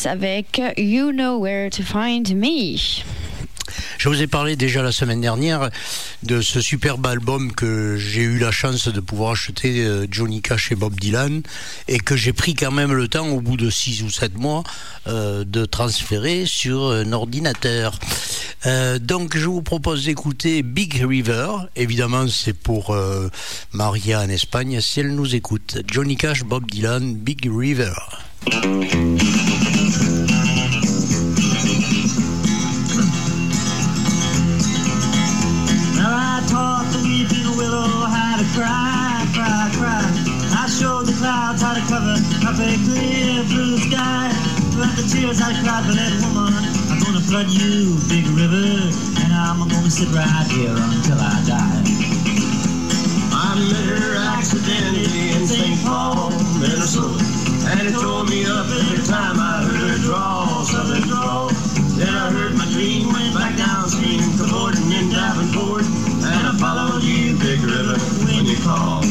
Avec You Know Where to Find Me. Je vous ai parlé déjà la semaine dernière de ce superbe album que j'ai eu la chance de pouvoir acheter euh, Johnny Cash et Bob Dylan et que j'ai pris quand même le temps au bout de 6 ou 7 mois euh, de transférer sur un ordinateur. Euh, donc je vous propose d'écouter Big River. Évidemment c'est pour Maria en Espagne si elle nous écoute. Johnny Cash, Bob Dylan, Big River. The tears I cried for that woman, I'm gonna flood you, big river, and I'm gonna sit right here until I die. I met her accidentally in St. Paul, Minnesota. And it tore me up every time I heard her draw, southern draw. Then I heard my dream went back downstream, cavorting in Davenport. And I followed you, big river, when you called.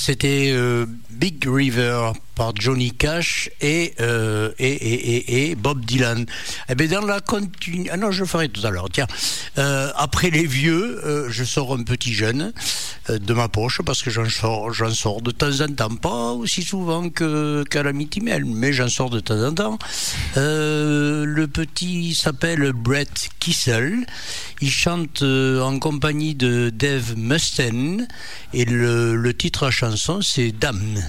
C'était euh, Johnny Cash et, euh, et, Bob Dylan. Eh bien, dans la continu... Ah non, je ferai tout à l'heure. Tiens, euh, après les vieux, euh, je sors un petit jeune de ma poche parce que j'en sors, j'en sors de temps en temps, pas aussi souvent que Calamity Mail, mais j'en sors de temps en temps. Le petit s'appelle Brett Kissel. Il chante en compagnie de Dave Mustaine et le, le titre la chanson c'est Damn.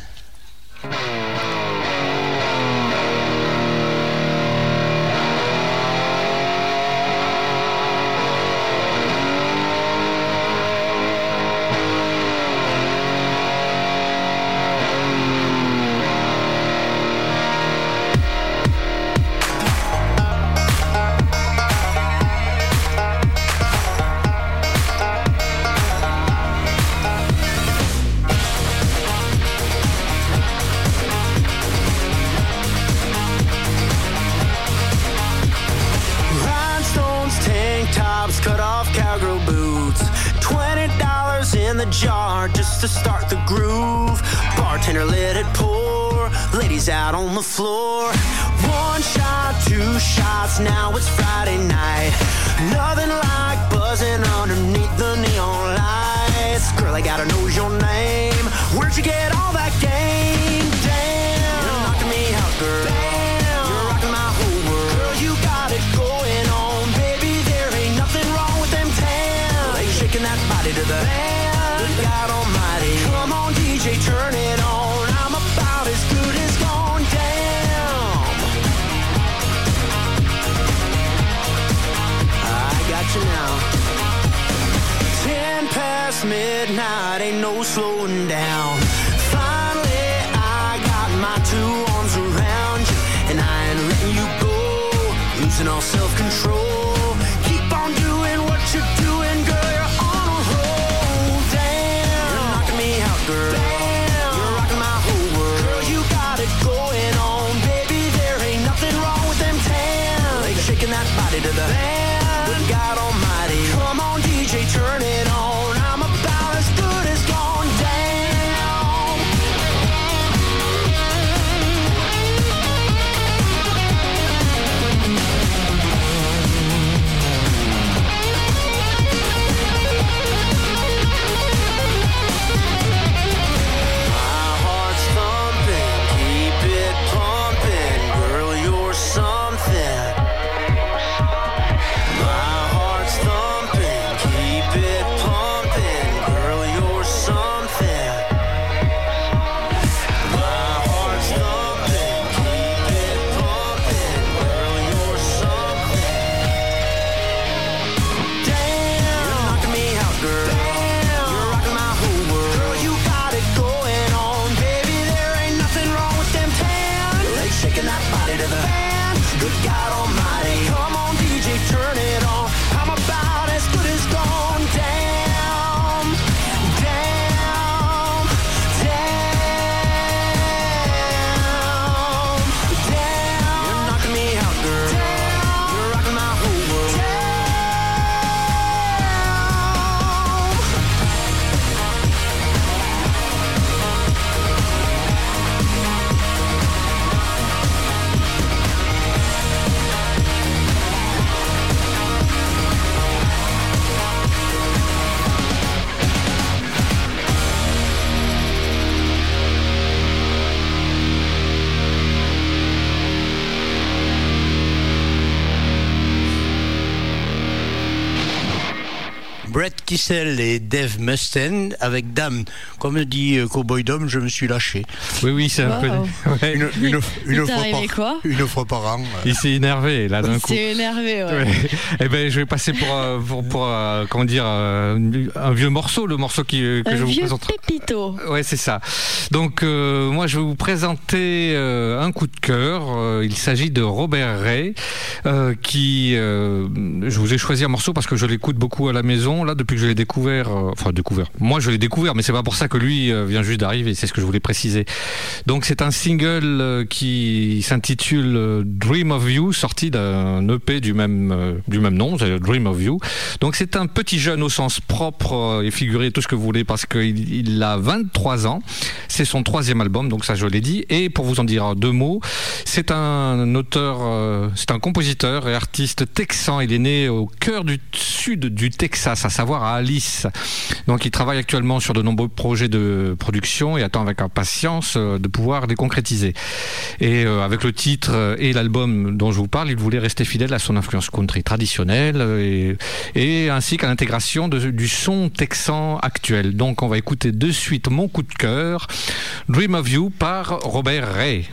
Tissel et Dave Mustaine avec Dame. Comme dit euh, Cowboy Dom, je me suis lâché. Oui, oui, c'est un peu. Ouais. Une, une- Il une fois par, quoi? une fois par an. euh. Il s'est énervé là d'un Il coup. s'est énervé, ouais. Ouais. Eh ben, je vais passer pour, euh, pour, pour, euh, comment dire, euh, un vieux morceau, le morceau qui, que Un je vous vieux présenterai. pépito. Ouais, c'est ça. Donc, euh, moi, je vais vous présenter euh, un coup de cœur. Il s'agit de Robert Ray, euh, qui, euh, je vous ai choisi un morceau parce que je l'écoute beaucoup à la maison. Là, depuis que je l'ai découvert, euh, enfin découvert. Moi, je l'ai découvert, mais c'est pas pour ça que lui euh, vient juste d'arriver. C'est ce que je voulais préciser. Donc, c'est un single euh, qui s'intitule Dream of You, sorti d'un EP du même du même nom, Dream of You. Donc, c'est un petit jeune au sens propre et figuré, tout ce que vous voulez, parce qu'il il a 23 ans. C'est son troisième album, donc ça je l'ai dit. Et pour vous en dire deux mots, c'est un auteur, c'est un compositeur et artiste texan. Il est né au cœur du sud du Texas, à savoir à Alice. Donc il travaille actuellement sur de nombreux projets de production et attend avec impatience euh, de pouvoir les concrétiser. Et euh, avec le titre euh, et l'album dont je vous parle, il voulait rester fidèle à son influence country traditionnelle et, et ainsi qu'à l'intégration du son texan actuel. Donc on va écouter de suite mon coup de cœur, Dream of You par Robert Ray.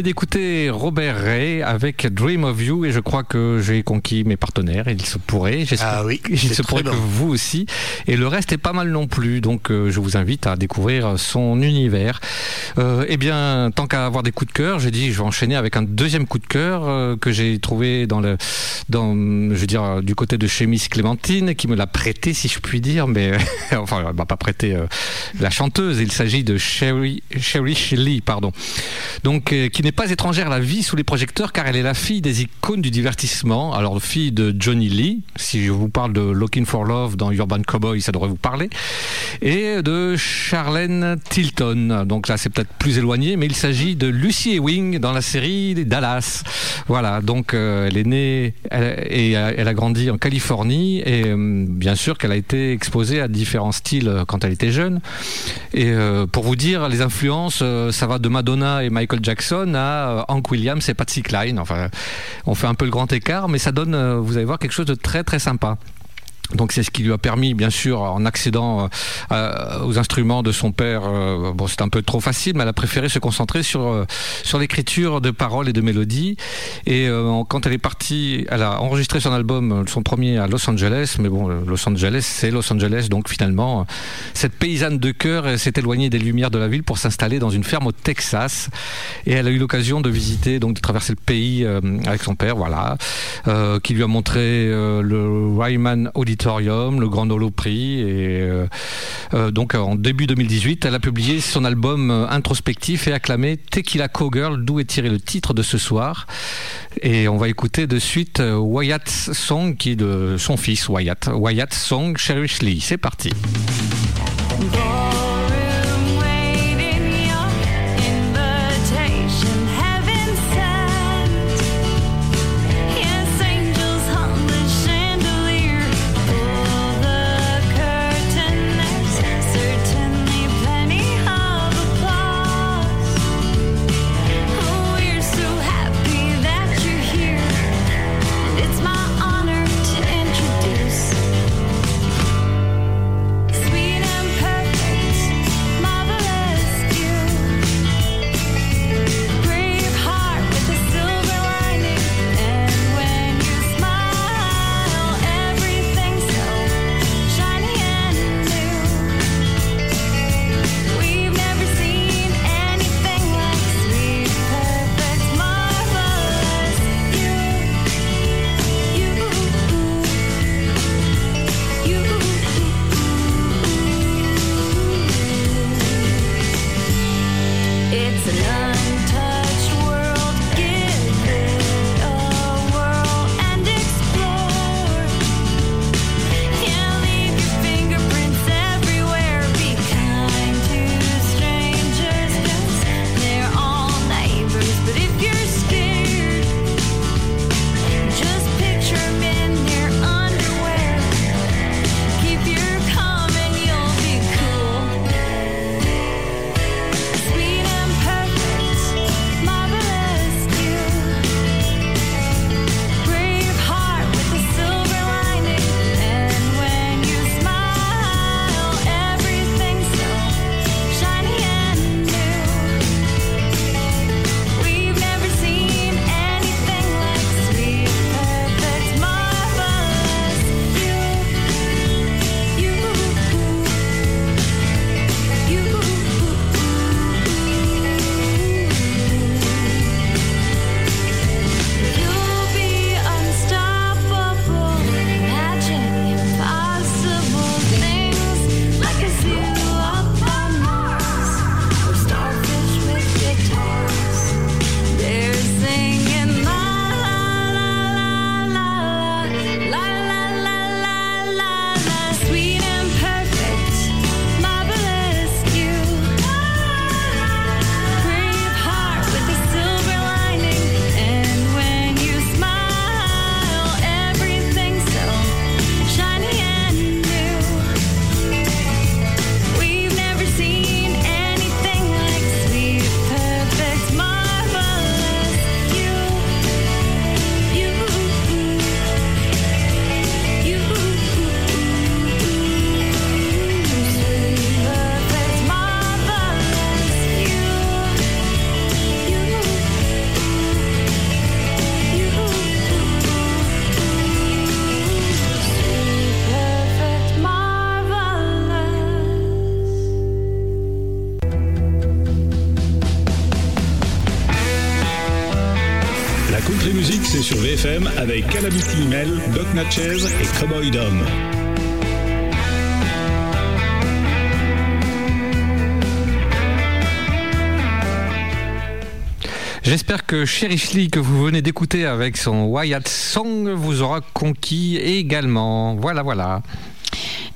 Venez d'écouter Robert Ray avec Dream of You et je crois que j'ai conquis mes partenaires. Il se pourrait. J'espère- Ah oui, Il se pourrait que vous aussi. Et le reste est pas mal non plus. Donc euh, je vous invite à découvrir son univers. Euh, eh bien, tant qu'à avoir des coups de cœur, j'ai dit je vais enchaîner avec un deuxième coup de cœur euh, que j'ai trouvé dans le, dans, je veux dire, du côté de chez Miss Clémentine, qui me l'a prêté, si je puis dire, mais enfin, elle m'a pas prêté la chanteuse. Il s'agit de Sherry, Sherry Shelley, pardon. Donc, qui n'est pas étrangère à la vie sous les projecteurs, car elle est la fille des icônes du divertissement. Alors, fille de Johnny Lee. Si je vous parle de Looking for Love dans Urban Cowboy, ça devrait vous parler. Et de Charlene Tilton. Donc là, c'est peut-être plus éloigné, mais il s'agit de Lucy Ewing dans la série Dallas. Voilà. Donc, euh, elle est née et euh, elle a grandi en Californie et euh, bien sûr qu'elle a été exposée à différents styles quand elle était jeune. Et pour vous dire, les influences, ça va de Madonna et Michael Jackson euh, Hank Williams et Patsy Cline. Enfin, on fait un peu le grand écart, mais ça donne, euh, vous allez voir, quelque chose de très très sympa. Donc c'est ce qui lui a permis, bien sûr, en accédant euh, aux instruments de son père. euh, bon, c'est un peu trop facile, mais elle a préféré se concentrer sur euh, sur l'écriture de paroles et de mélodies. Et quand elle est partie, elle a enregistré son album, son premier à Los Angeles. Mais bon, Los Angeles, c'est Los Angeles, donc finalement, cette paysanne de cœur s'est éloignée des lumières de la ville pour s'installer dans une ferme au Texas. Et elle a eu l'occasion de visiter, donc de traverser le pays avec son père, voilà, qui lui a montré le Ryman Auditorium, le Grand Ole Prix. Et euh, euh, donc en début 2018, elle a publié son album euh, introspectif et acclamé Tequila Cowgirl, d'où est tiré le titre de ce soir. Et on va écouter de suite Wyatt's Song, qui de son fils Wyatt. Wyatt's Song, Cherish Lee. C'est parti. Natchez et Cowboy Dom. J'espère que Sherry que vous venez d'écouter avec son Wyatt Song, vous aura conquis également. Voilà, voilà.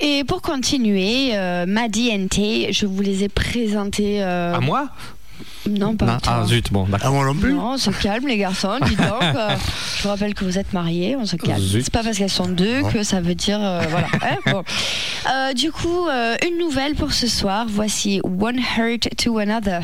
Et pour continuer, euh, Maddy NT, je vous les ai présentés. euh, À moi? Non, pas Non, toi. Ah zut, bon, d'accord. moi non plus. Non, on se calme les garçons, dis donc. euh, je vous rappelle que vous êtes mariés, on se calme. Zut. C'est pas parce qu'elles sont deux que ça veut dire euh, voilà. hein, bon. Euh, du coup, euh, une nouvelle pour ce soir. Voici One Hurt to Another.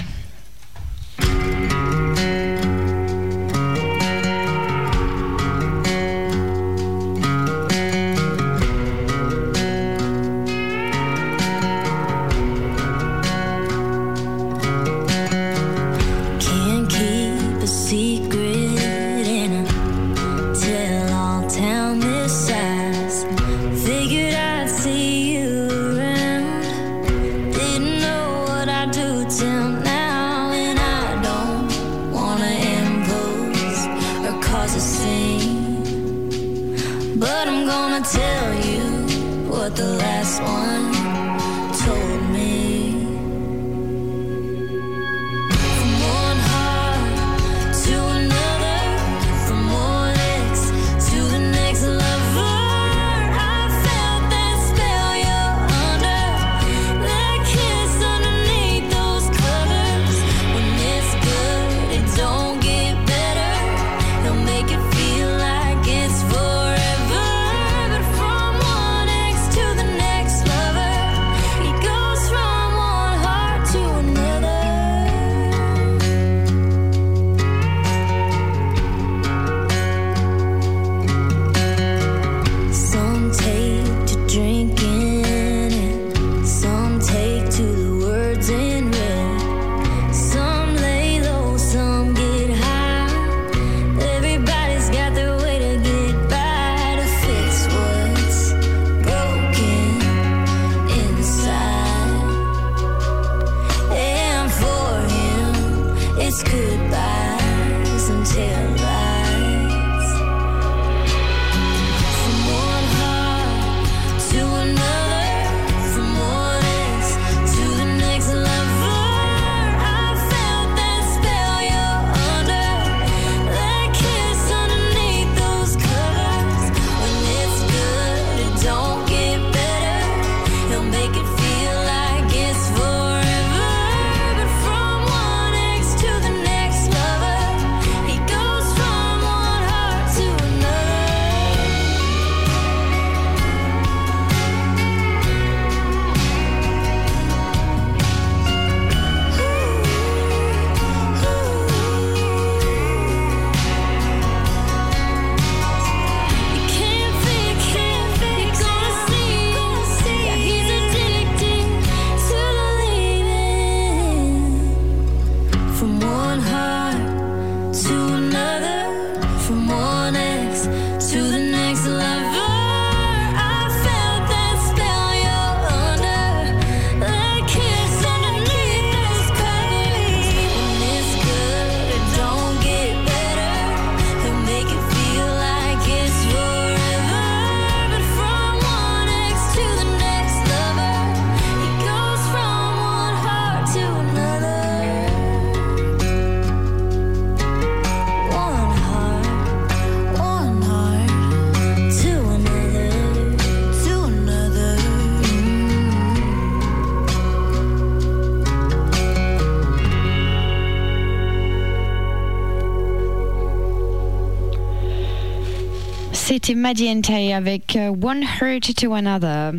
C'était Maddy NT avec euh, One Hurt to Another.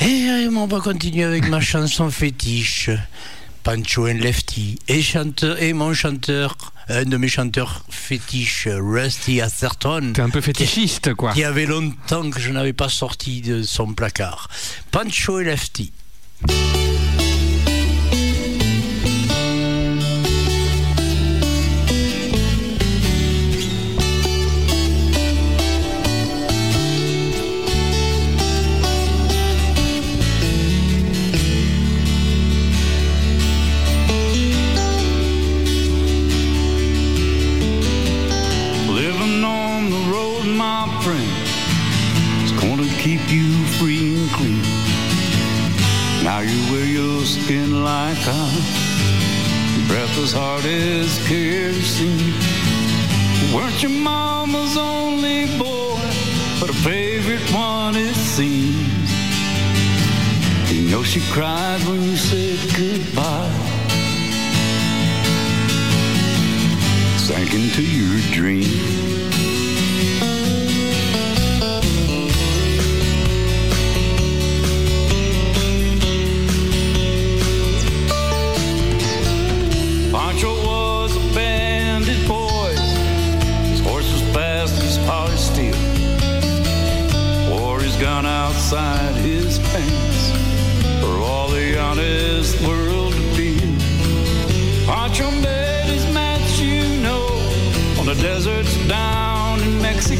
Et euh, on va continuer avec ma chanson fétiche, Pancho and Lefty. Et, chanteur, et mon chanteur, un de mes chanteurs fétiches, Rusty Atherton. T'es un peu fétichiste, quoi. Qui avait longtemps que je n'avais pas sorti de son placard. Pancho et Lefty. She cried when you said goodbye. Sank into your dream.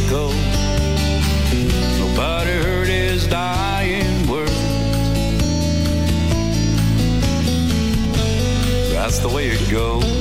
Mexico. Nobody heard his dying words. That's the way it goes.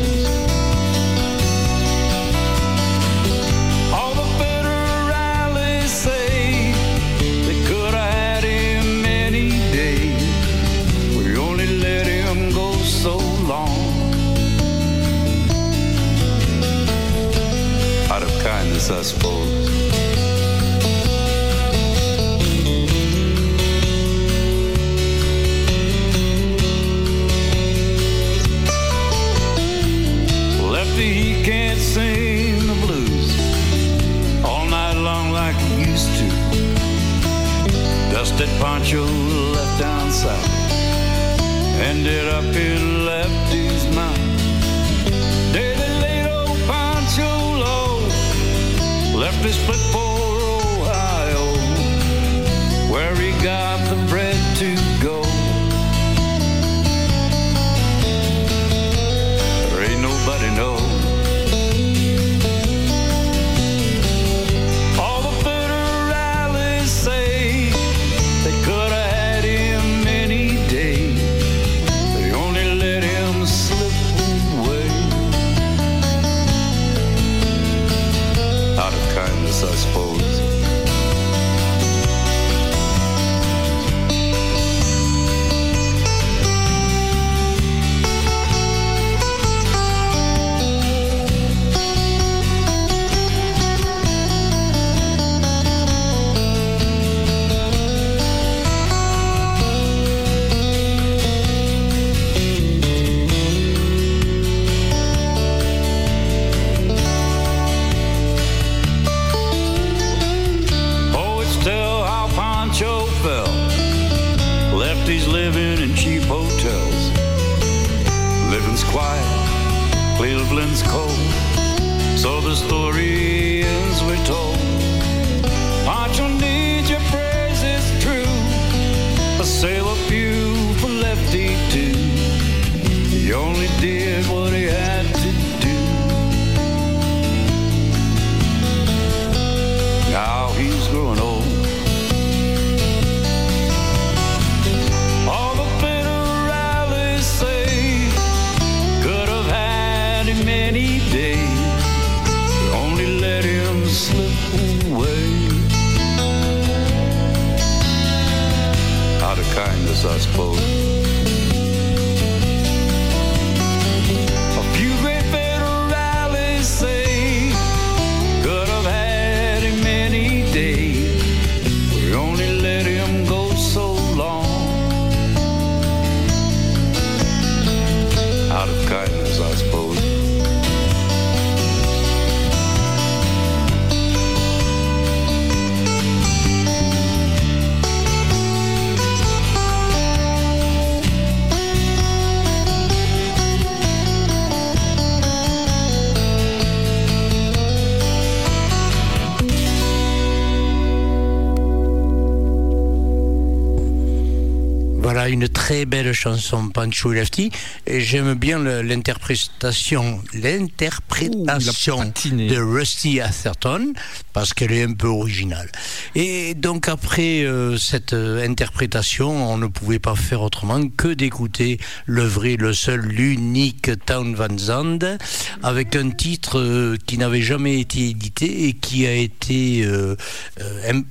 Chanson Pancho Lefty et j'aime bien l'interprétation l'interprétation de Rusty Atherton parce qu'elle est un peu originale. Et donc après euh, cette euh, interprétation, on ne pouvait pas faire autrement que d'écouter le vrai, le seul, l'unique Town Van Zandt avec un titre euh, qui n'avait jamais été édité et qui a été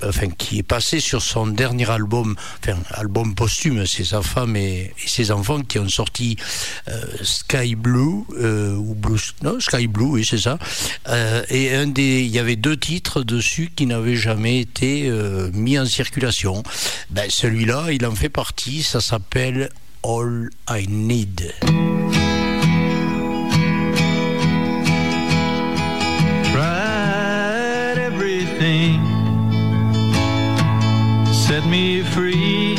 enfin qui est passé sur son dernier album, enfin album posthume c'est sa femme et, et ses enfants qui ont sorti Sky Blue ou Blue, non Sky Blue, oui c'est ça. Et un des, il y avait deux titres dessus qui n'avaient jamais été euh, mis en circulation. Ben, celui-là, il en fait partie. Ça s'appelle All I Need. tried everything set me free.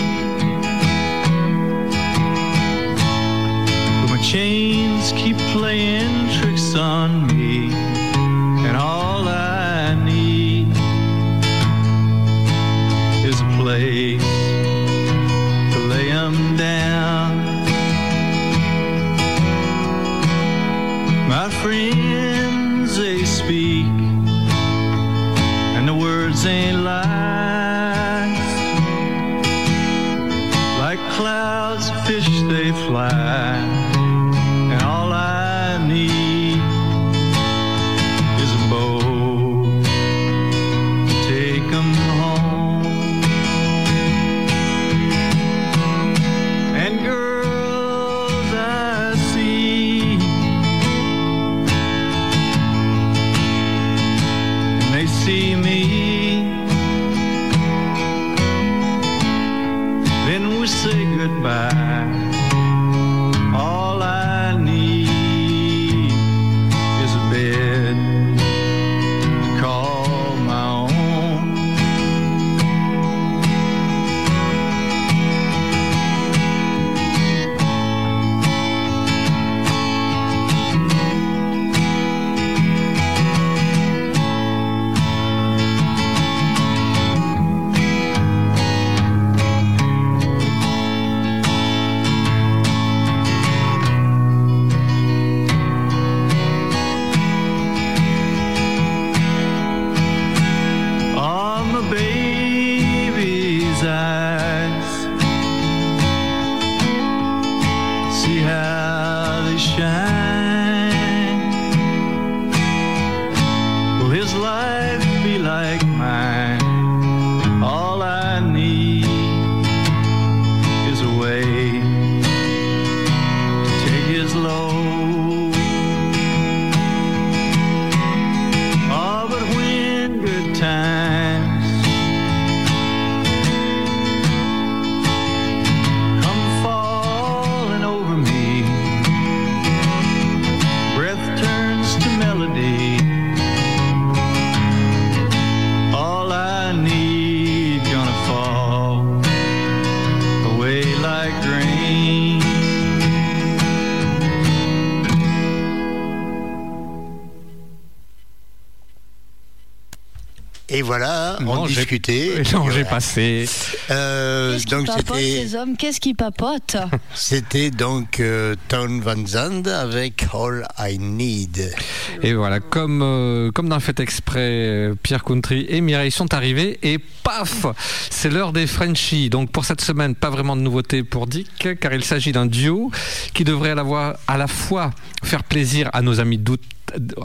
But my chains keep playing tricks on me, Non, j'ai-. Non, passé. Euh, Qu'est-ce qui donc papote, c'était ces hommes? Qu'est-ce qui papote? C'était donc euh, Town Van Zandt avec All I Need. Et voilà, comme, euh, comme dans le fait exprès, euh, Pierre Country et Mireille sont arrivés et paf C'est l'heure des Frenchies. Donc pour cette semaine, pas vraiment de nouveauté pour Dick, car il s'agit d'un duo qui devrait à la, à la fois faire plaisir à nos amis d'outre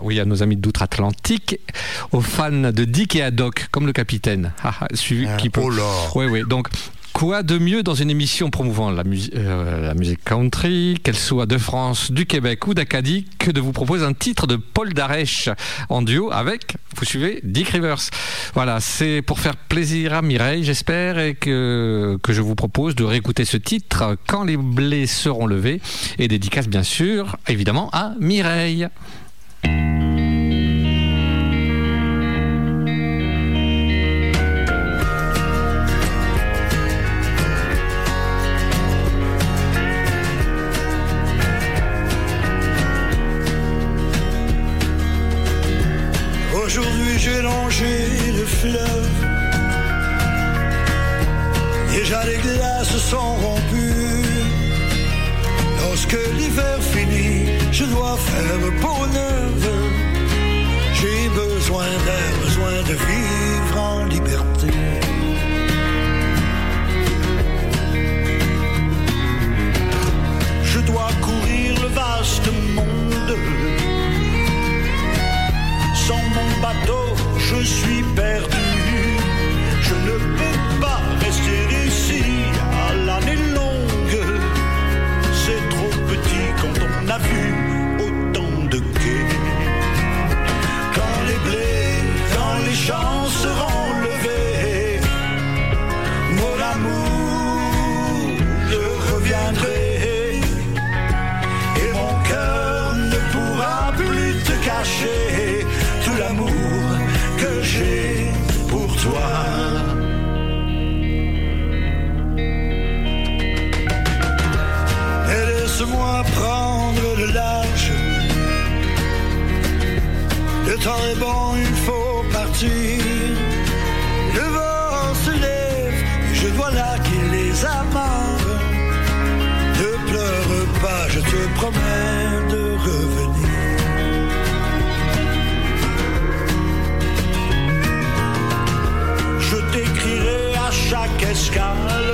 oui, à nos amis d'outre-Atlantique, aux fans de Dick et Haddock, comme le capitaine, suivi qui peut. oh là. Oui, oui. Donc, quoi de mieux dans une émission promouvant la, euh, la musique country, qu'elle soit de France, du Québec ou d'Acadie, que de vous proposer un titre de Paul Darèche en duo avec, vous suivez, Dick Rivers. Voilà, c'est pour faire plaisir à Mireille, j'espère, et que, que je vous propose de réécouter ce titre quand les blés seront levés, et dédicace bien sûr, évidemment, à Mireille. Thank you. Je dois faire pour neuf J'ai besoin d'air, besoin de vivre en liberté. Je dois courir le vaste monde. Sans mon bateau, je suis perdu. Je ne peux pas rester ici à l'année longue. C'est trop petit quand on a vu temps est bon, il faut partir. Le vent se lève et je vois là qu'il les amarre. Ne pleure pas, je te promets de revenir. Je t'écrirai à chaque escale,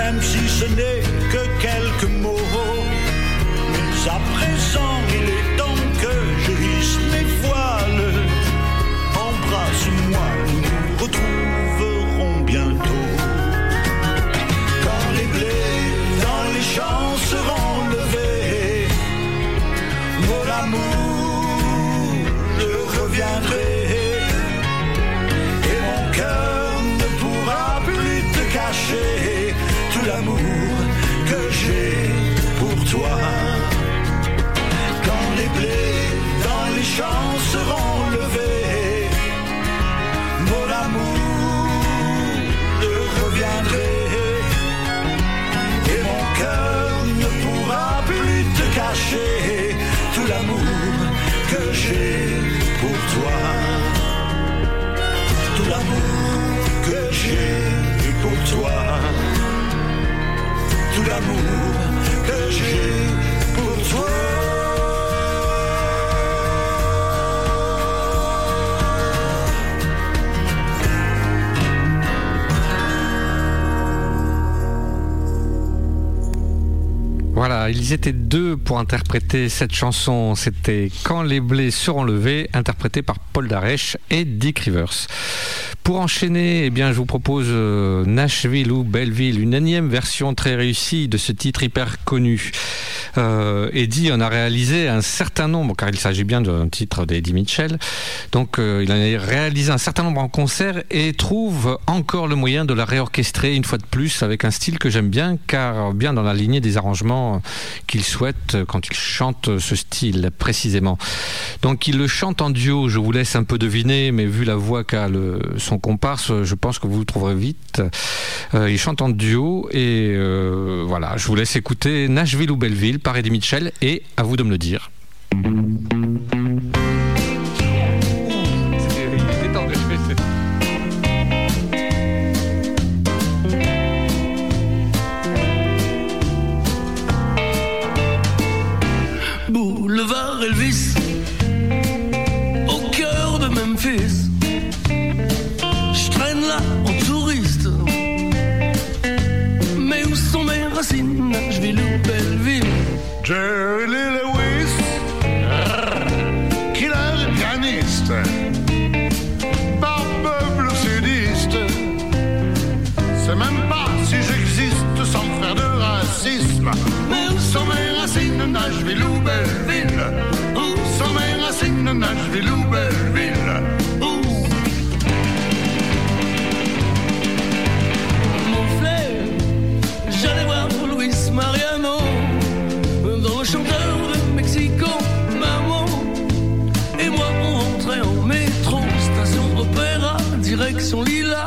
même si ce n'est que quelques mots. Mais à présent, tout l'amour que j'ai pour toi. Quand les blés dans les champs seront Voilà, ils étaient deux pour interpréter cette chanson. C'était Quand les blés seront levés, interprété par Paul Darèche et Dick Rivers. Pour enchaîner, eh bien, je vous propose euh, Nashville ou Belleville, une énième version très réussie de ce titre hyper connu. Euh, Eddie en a réalisé un certain nombre, car il s'agit bien d'un titre d'Eddie Mitchell. Donc, euh, il en a réalisé un certain nombre en concert et trouve encore le moyen de la réorchestrer une fois de plus avec un style que j'aime bien, car bien dans la lignée des arrangements qu'il souhaite quand il chante ce style précisément. Donc, il le chante en duo. Je vous laisse un peu deviner, mais vu la voix qu'a le- son comparse, je pense que vous le trouverez vite. Euh, il chante en duo et euh, voilà, je vous laisse écouter Nashville ou Belleville par Eddie Mitchell et à vous de me le dire. Boulevard Elvis, Jerry Lee Lewis, killer pianiste, barbe sudiste. C'est même pas si j'existe sans faire de racisme. Où sont mes racines, Nashville ou Belleville direction Lila.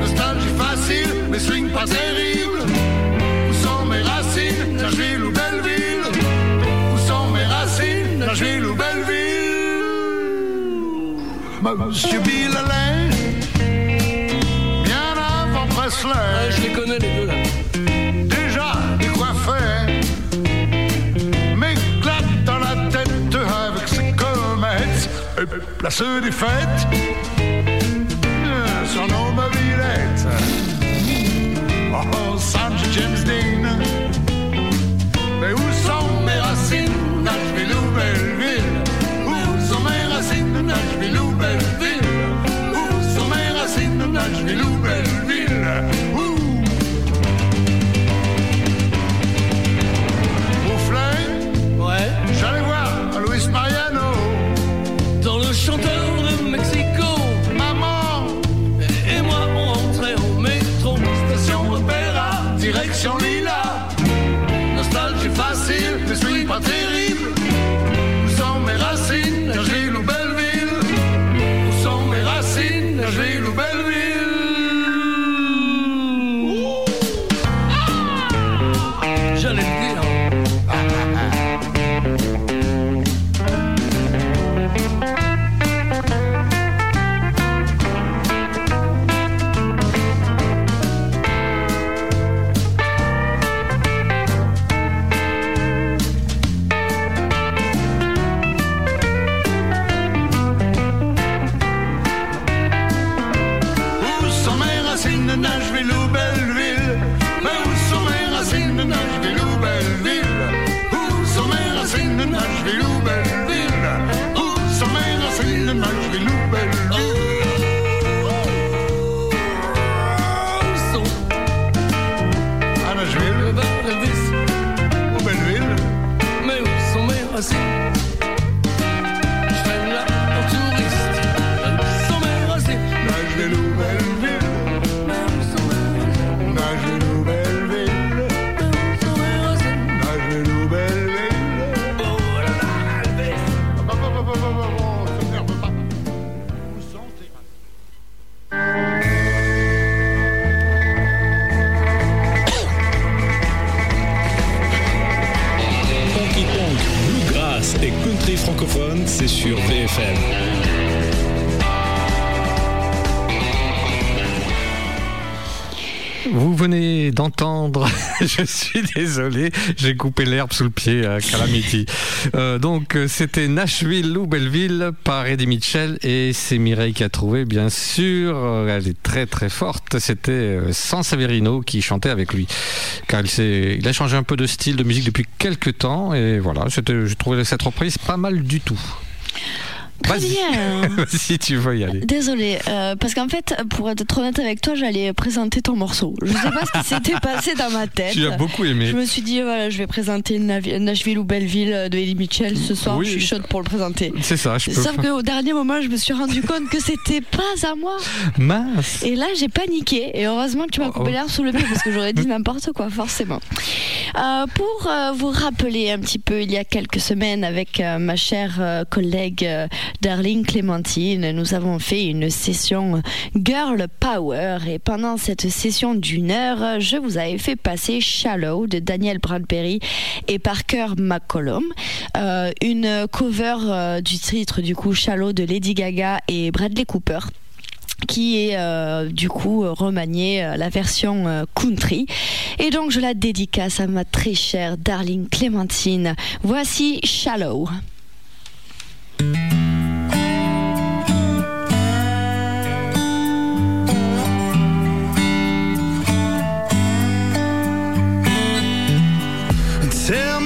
Nostalgie facile, mais swing pas terrible. Où sont mes racines, Nashville ou Belleville? Où sont mes racines, Nashville ou Belleville? Monsieur Bill Allen, bien avant Presley. je les connais les deux là. Déjà décoiffé, m'éclate dans la tête avec ses comètes et place des fêtes mobilettes. Oh, Sancho James Dean. Je suis désolé, j'ai coupé l'herbe sous le pied à Calamity. Euh, donc euh, c'était Nashville ou Belleville par Eddie Mitchell et c'est Mireille qui a trouvé bien sûr, Euh, elle est très très forte, c'était San Severino qui chantait avec lui. Car il, il a changé un peu de style de musique depuis quelques temps et voilà, j'ai trouvé cette reprise pas mal du tout. Très bien. si tu veux y aller. Désolée, euh, parce qu'en fait, pour être honnête avec toi, j'allais présenter ton morceau. Je sais pas ce qui s'était passé dans ma tête. Tu as beaucoup aimé. Je me suis dit, voilà, je vais présenter Nashville ou Belleville de Eddie Mitchell ce soir. Oui. Je suis chaude pour le présenter. C'est ça, je peux. Sauf qu'au dernier moment, je me suis rendu compte que c'était pas à moi. Mince. Et là, j'ai paniqué. Et heureusement que tu m'as coupé l'air sous le pied parce que j'aurais dit n'importe quoi, forcément. Euh, pour euh, vous rappeler un petit peu, il y a quelques semaines, avec ma chère collègue Darling Clémentine, nous avons fait une session Girl Power. Et pendant cette session d'une heure, je vous avais fait passer Shallow de Daniel Bradbury et Parker McCollum. Euh, une cover euh, du titre, du coup, Shallow de Lady Gaga et Bradley Cooper qui est euh, du coup remanié euh, la version country. Et donc je la dédicace à ma très chère Darling Clémentine. Voici Shallow. Tell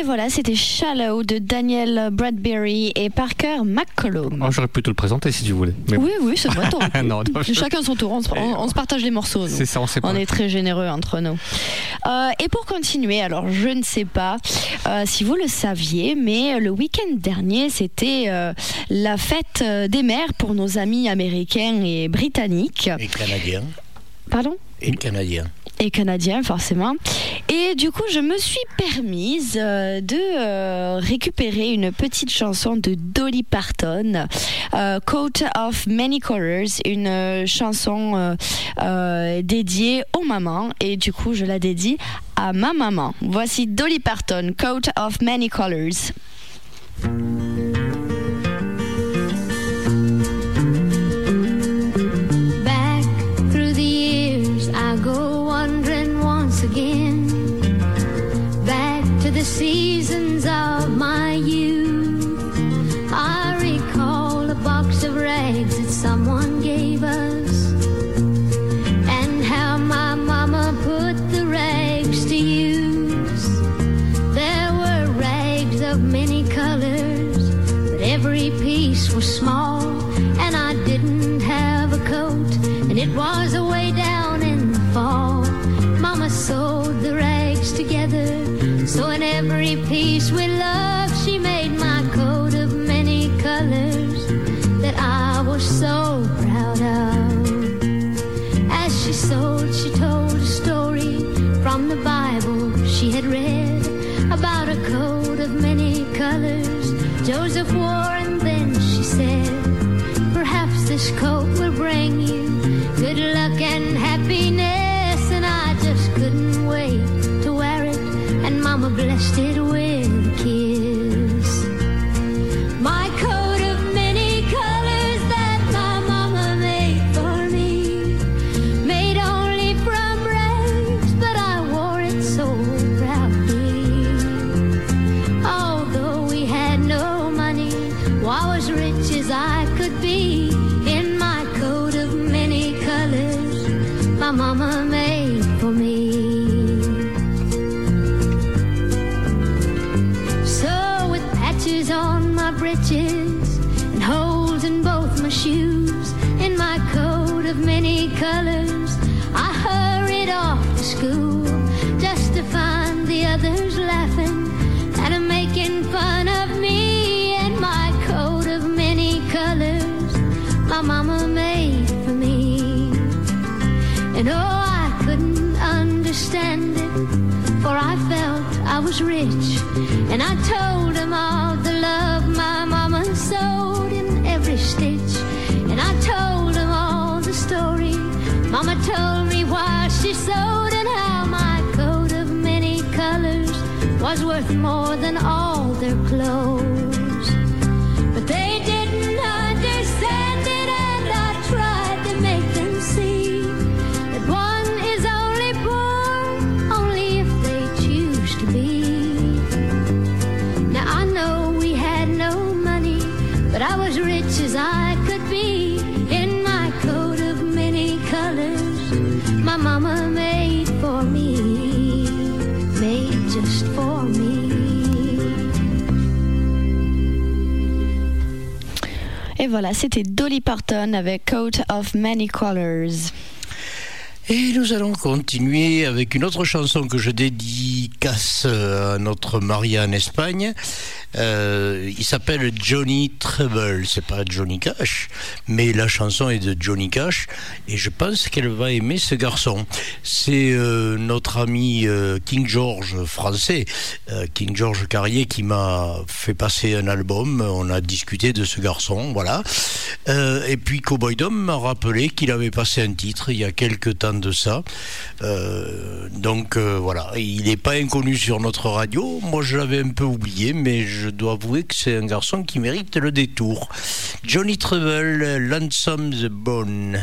Et voilà, c'était Shallow de Daniel Bradbury et Parker McCollum. Oh, J'aurais pu te le présenter si tu voulais. Mais Oui, oui, c'est vrai. pu. Non, non, je- Chacun son tour, on se, on- on se partage les morceaux. C'est ça, on sait pas. On est très généreux entre nous. Euh, et pour continuer, alors je ne sais pas euh, si vous le saviez, mais le week-end dernier, c'était euh, la fête des mères pour nos amis américains et britanniques. Et canadien. Pardon? Et canadien. Et canadien forcément. Et du coup, je me suis permise euh, de euh, récupérer une petite chanson de Dolly Parton, euh, Coat of Many Colors, une chanson dédiée aux mamans. Et du coup, je la dédie à ma maman. Voici Dolly Parton, Coat of Many Colors. The seasons of my youth. I recall a box of rags that someone gave us. And how my mama put the rags to use. There were rags of many colors, but every piece was small, and I didn't have a coat, and it was away down in the fall. Mama sewed the rags together, so in every piece with love, she made my coat of many colors that I was so proud of. As she sewed, she told a story from the Bible she had read about a coat of many colors Joseph wore, and then she said, Perhaps this coat will bring you good luck and happiness. Was rich. And I told him all the love my mama sewed in every stitch. And I told him all the story mama told me why she sewed and how my coat of many colors was worth more than all Et voilà, c'était Dolly Parton avec Coat of Many Colors. Et nous allons continuer avec une autre chanson que je dédicace à notre Maria en Espagne. Euh, il s'appelle Johnny Treble. C'est pas Johnny Cash, mais la chanson est de Johnny Cash. Et je pense qu'elle va aimer ce garçon. C'est euh, notre ami euh, King George français, King George Carrier, qui m'a fait passer un album. On a discuté de ce garçon, voilà. Et puis Cowboy Dom m'a rappelé qu'il avait passé un titre il y a quelques temps de ça. Donc voilà, il n'est pas inconnu sur notre radio. Moi, je l'avais un peu oublié, mais je dois avouer que c'est un garçon qui mérite le détour. Johnny Treble, Lonesome the Bone.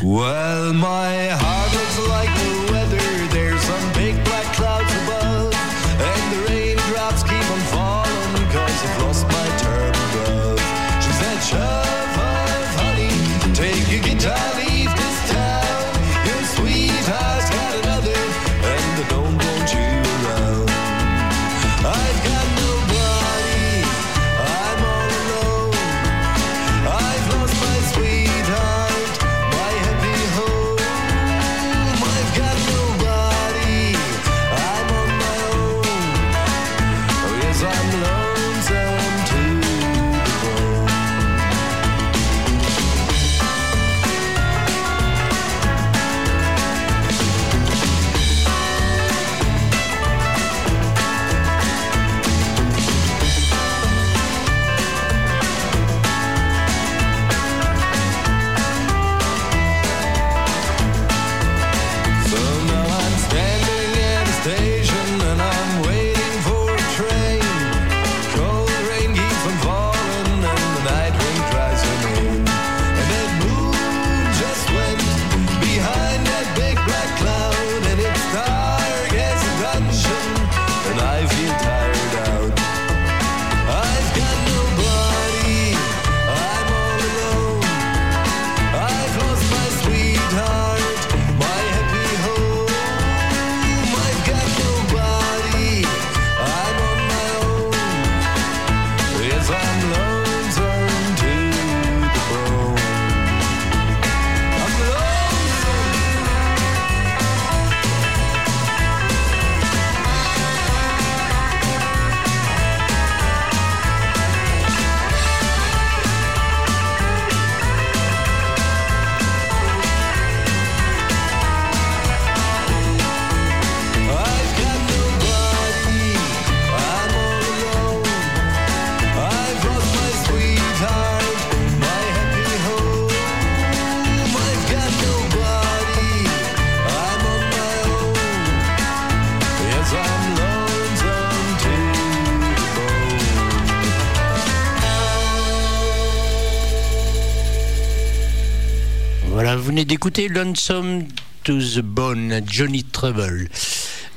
D'écouter Lonesome to the Bone, Johnny Trouble.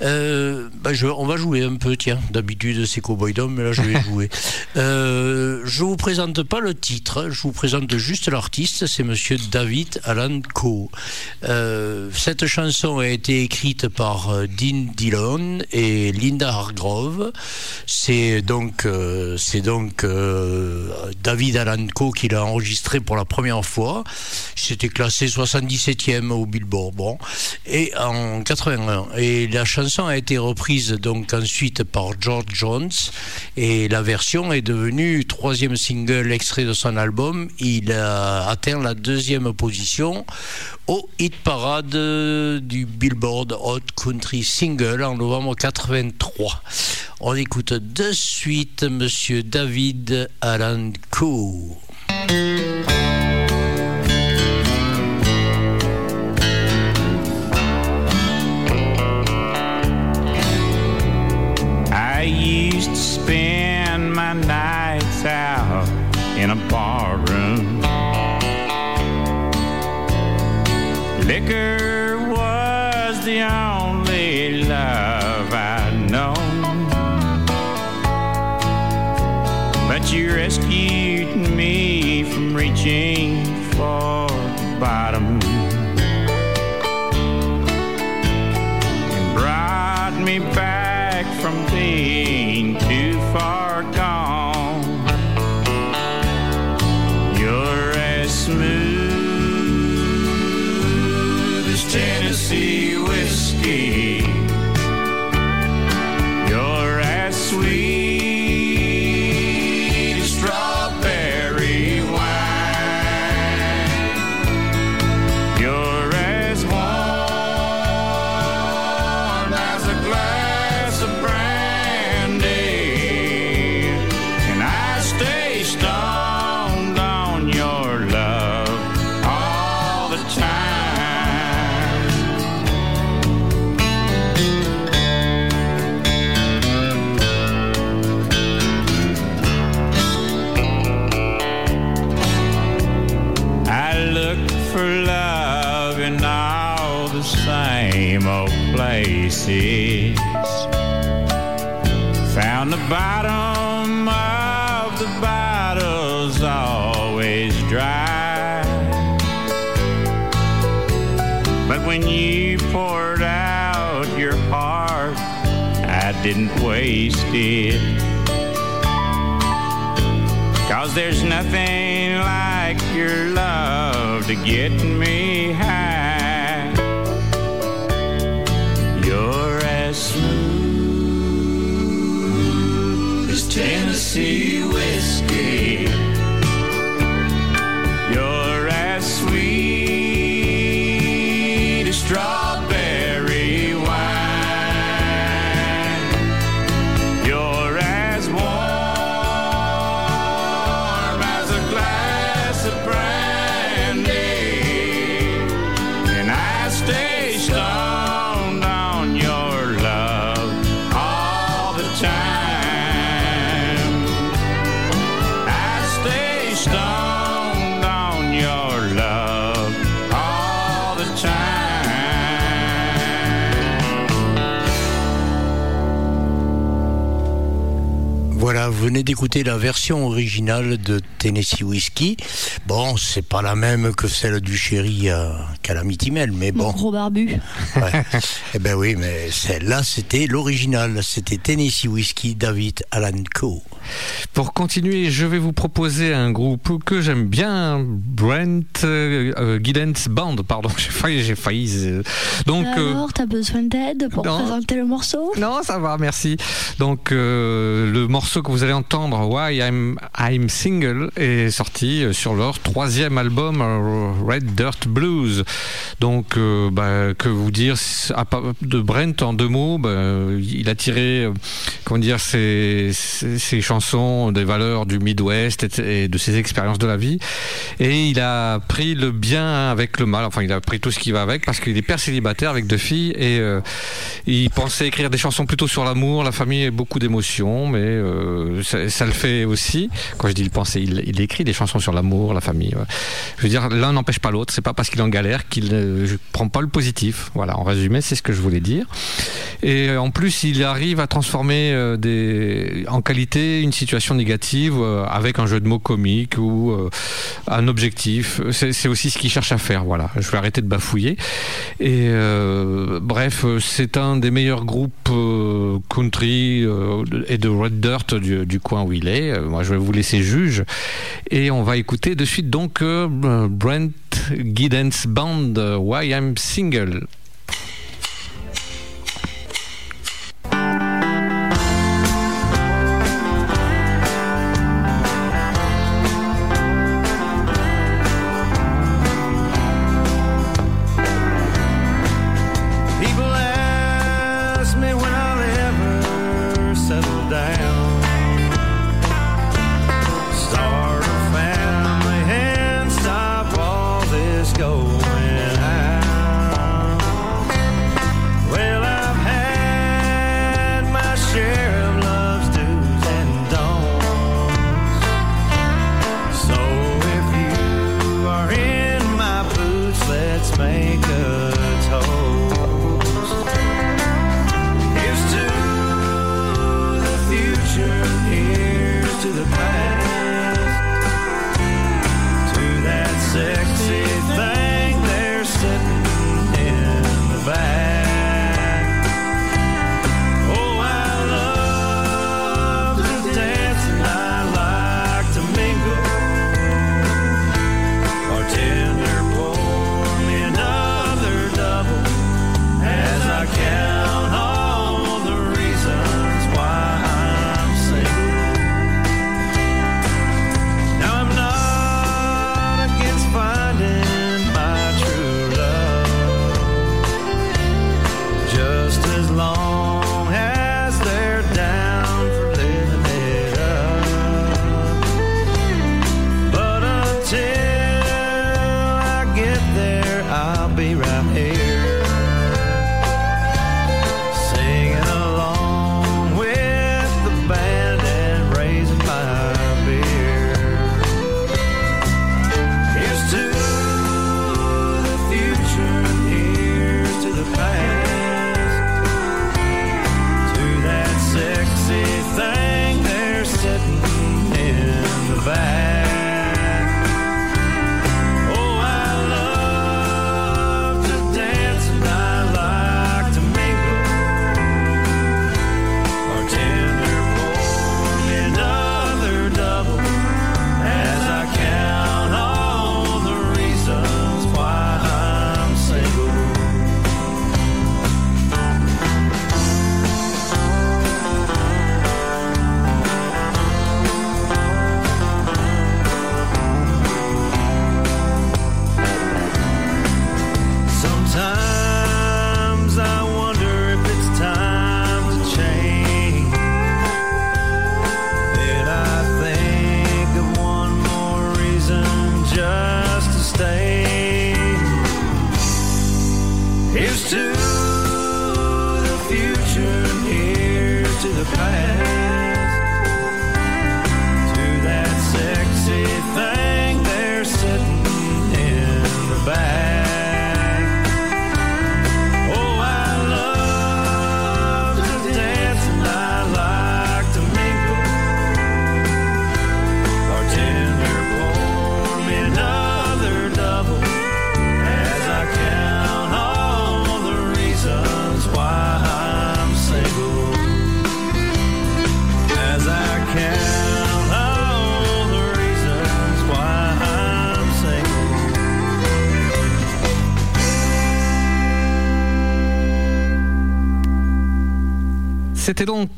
Euh, bah, je- on va jouer un peu, tiens. D'habitude, c'est Cowboy Dom, mais là, je vais jouer. Euh, je vous présente pas le titre, je vous présente juste l'artiste, c'est monsieur David Alan Coe. Euh, cette chanson a été écrite par euh, Dean Dillon et Linda Hargrove. C'est donc, c'est donc David Alan Coe qui l'a enregistré pour la première fois. C'était classé 77e au Billboard. Bon. Et en 81. Et la chanson a été reprise donc ensuite par George Jones et la version est devenue troisième single extrait de son album. Il a atteint la deuxième position au hit parade du Billboard Hot Country Single en novembre 83. On écoute de suite Monsieur David Alan Coe. Bottom of the bottle's always dry. But when you poured out your heart, I didn't waste it. Cause there's nothing like your love to get me venez d'écouter la version originale de Tennessee Whiskey. Bon, c'est pas la même que celle du chéri à Calamity Mel, mais Mon bon. gros barbu. Ouais. eh ben oui, mais celle-là, c'était l'original. C'était Tennessee Whiskey David Alan Coe. Pour continuer, je vais vous proposer un groupe que j'aime bien, Brent euh, euh, Giddens Band. Pardon, j'ai failli, j'ai failli. euh, Donc, euh, Alors, t'as besoin d'aide pour non. présenter le morceau Non, ça va, merci. Donc, euh, le morceau que vous allez entendre, Why I'm, I'm Single, est sorti sur leur troisième album, Red Dirt Blues. Donc, bah, que vous dire de Brent en deux mots, bah, il a tiré, comment dire, ses, ses, ses chansons des valeurs du Midwest et, de ses expériences de la vie. Et il a pris le bien avec le mal. Enfin, il a pris tout ce qui va avec parce qu'il est père célibataire avec deux filles et euh, il pensait écrire des chansons plutôt sur l'amour, la famille et beaucoup d'émotions, mais euh, ça, le fait aussi. Quand je dis il pensait, il, écrit des chansons sur l'amour, la famille. Je veux dire, l'un n'empêche pas l'autre. C'est pas parce qu'il en galère qu'il ne prend pas le positif. Voilà, en résumé, c'est ce que je voulais dire. Et en plus, il arrive à transformer euh, des, en qualité une situation négative euh, avec un jeu de mots comique ou euh, un objectif. C'est aussi ce qu'il cherche à faire. Voilà, je vais arrêter de bafouiller. Et euh, bref, c'est un des meilleurs groupes country et de red dirt du, du coin où il est. Moi, je vais vous laisser juge. Et on va écouter de suite donc Brent Giddens Band, Why I'm Single.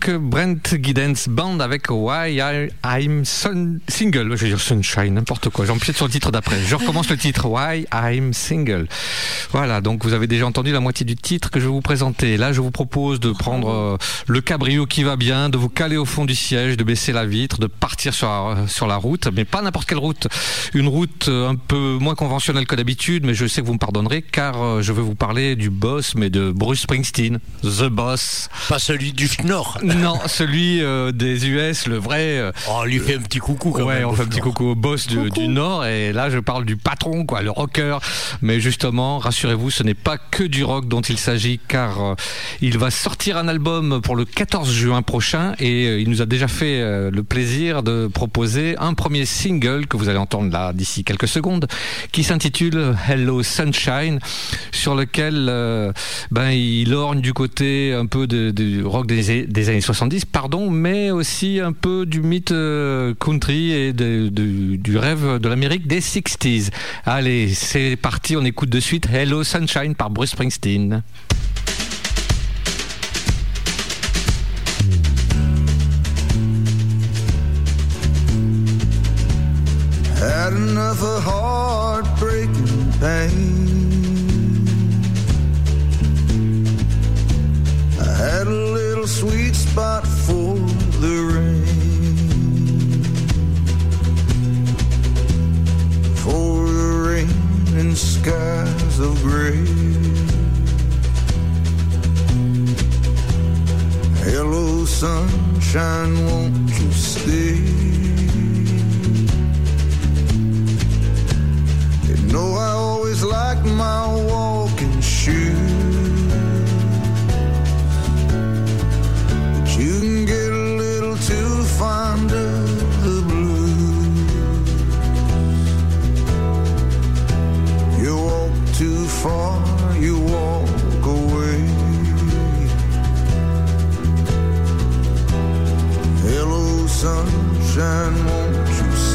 Donc Brent Giddens Band avec Why I'm Single. Je vais dire Sunshine, n'importe quoi. J'empiète sur le titre d'après. Je recommence le titre. Why I'm Single. Voilà, donc vous avez déjà entendu la moitié du titre que je vais vous présenter. Là, je vous propose de prendre euh, le cabrio qui va bien, de vous caler au fond du siège, de baisser la vitre, de partir sur la, sur la route, mais pas n'importe quelle route. Une route euh, un peu moins conventionnelle que d'habitude, mais je sais que vous me pardonnerez car euh, je vais vous parler du boss, mais de Bruce Springsteen, The Boss. Pas celui du Nord. Non, celui euh, des US, le vrai. euh, Oh, on lui fait un petit coucou quand ouais, même. on fait un petit coucou au boss du, du Nord. Et là, je parle du patron, quoi, le rocker. Mais justement, rassurez-vous, ce n'est pas que du rock dont il s'agit, car euh, il va sortir un album pour le 14 juin prochain. Et euh, il nous a déjà fait euh, le plaisir de proposer un premier single que vous allez entendre là d'ici quelques secondes, qui s'intitule Hello Sunshine, sur lequel euh, ben, il orne du côté un peu de- du rock des, des années 70, pardon, mais aussi un peu du mythe euh, country et du rêve de l'Amérique des 60s. Allez, c'est parti, on écoute de suite Hello Sunshine par Bruce Springsteen. Heartbreaking. Skies of gray. Hello, sunshine, won't you stay? You know I always like my walking shoes. Far, you walk away. Hello, sunshine, won't? You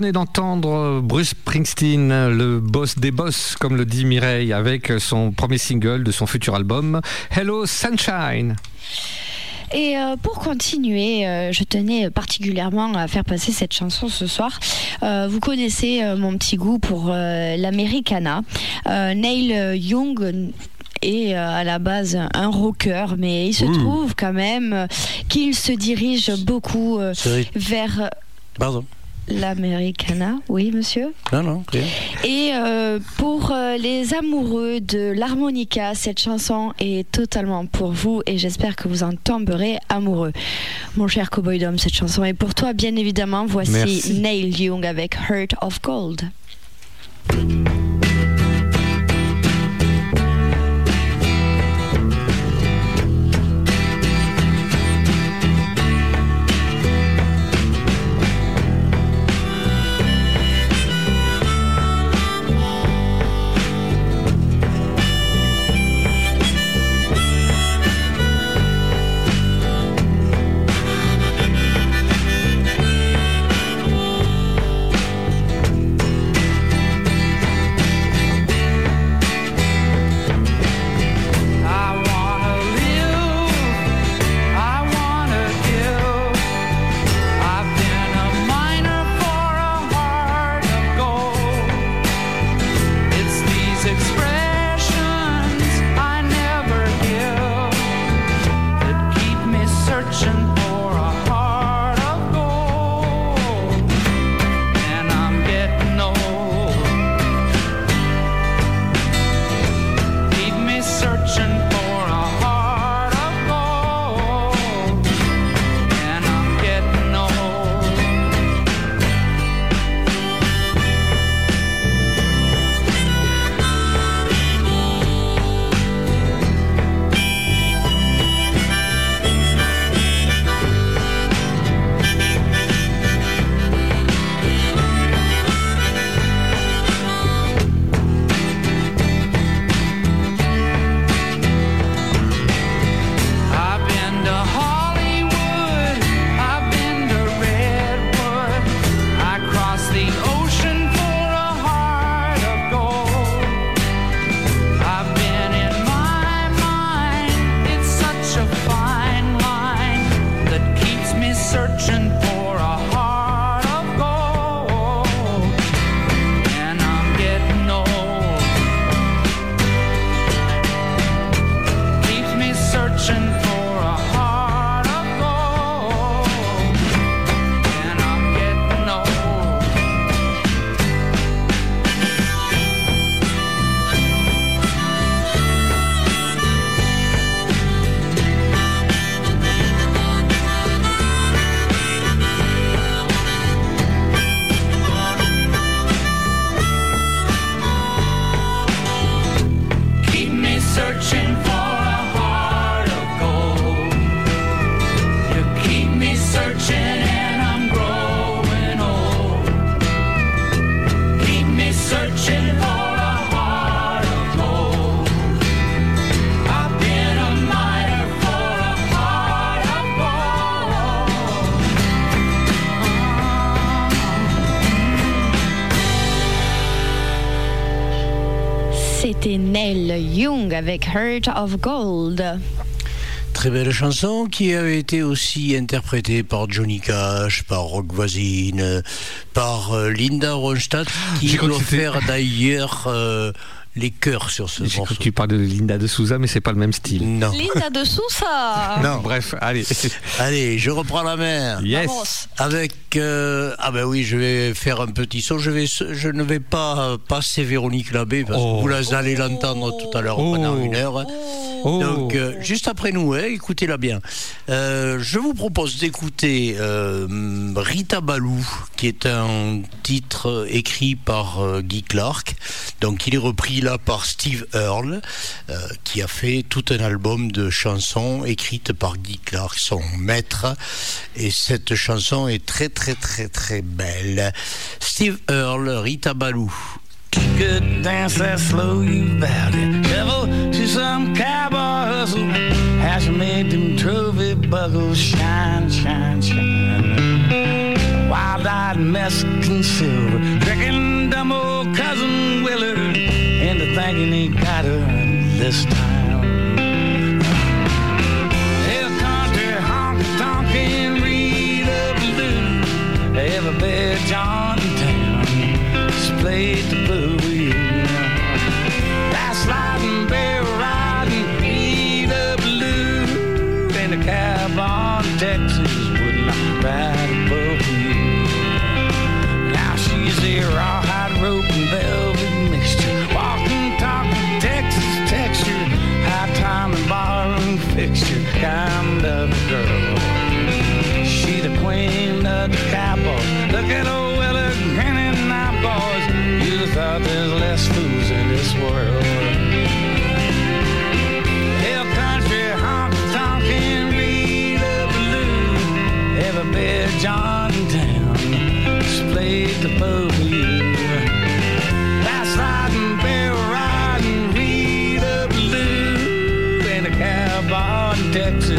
venez d'entendre Bruce Springsteen, le boss des boss, comme le dit Mireille, avec son premier single de son futur album, Hello Sunshine. Et euh, pour continuer, euh, je tenais particulièrement à faire passer cette chanson ce soir. Euh, vous connaissez mon petit goût pour l'Americana. Neil Young est à la base un rocker, mais il se trouve quand même qu'il se dirige beaucoup vers Pardon. l'Americana. Oui, monsieur Non, non, rien. et euh, pour euh, les amoureux de l'harmonica, cette chanson est totalement pour vous et j'espère que vous en tomberez amoureux. Mon cher Cowboy Dom, cette chanson est pour toi, bien évidemment. Voici Merci. Neil Young avec Heart of Gold. Young avec Heart of Gold. Très belle chanson qui avait été aussi interprétée par Johnny Cash, par Rock Voisine, par euh, Linda Ronstadt, qui c'était- faire d'ailleurs euh, les chœurs sur ce morceau. que tu parles de Linda de Souza, mais c'est pas le même style. Non. Linda de Sousa. Non. Bref, allez. Allez, je reprends la main. Yes. Vamos. Avec euh, ah ben oui, je vais faire un petit son. Je vais, je ne vais pas passer Véronique Labbé parce Oh. que vous la- allez l'entendre tout à l'heure Oh. pendant une heure. Oh. Donc euh, juste après nous, hein, écoutez-la bien. Euh, je vous propose d'écouter euh, Rita Balou, qui est un titre écrit par euh, Guy Clark. Donc il est repris là par Steve Earle, euh, qui a fait tout un album de chansons écrites par Guy Clark, son maître. Et cette chanson est très très très très belle. Steve Earle, Rita Balou. Could dance that slow, you vowed it. Devil to some cowboy hustle. How she made them trophy buckles shine, shine, shine. Wild-eyed Mexican silver, tricking dumb old cousin Willard into thinking he got her this time. Hill country honky tonk and read blue. Every bed John town displayed the rope and velvet mixture. Walking, talking, Texas texture. High time and barroom fixture. Kind of girl. She the queen of the cowboy. Look at old Willa grinning eyeballs. You thought there's less fools in this world. Hill country, honky tonk and read blue. Every bed John town displayed the boogie. Cowboy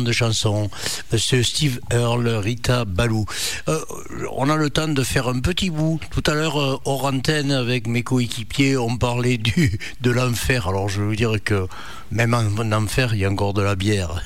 monsieur avec une grande chanson, Monsieur Steve Earle, Rita Balou. Euh, on a le temps de faire un petit bout. Tout à l'heure, euh, hors antenne, avec mes coéquipiers, on parlait du, de l'enfer. Alors je veux dire que même en enfer, il y a encore de la bière.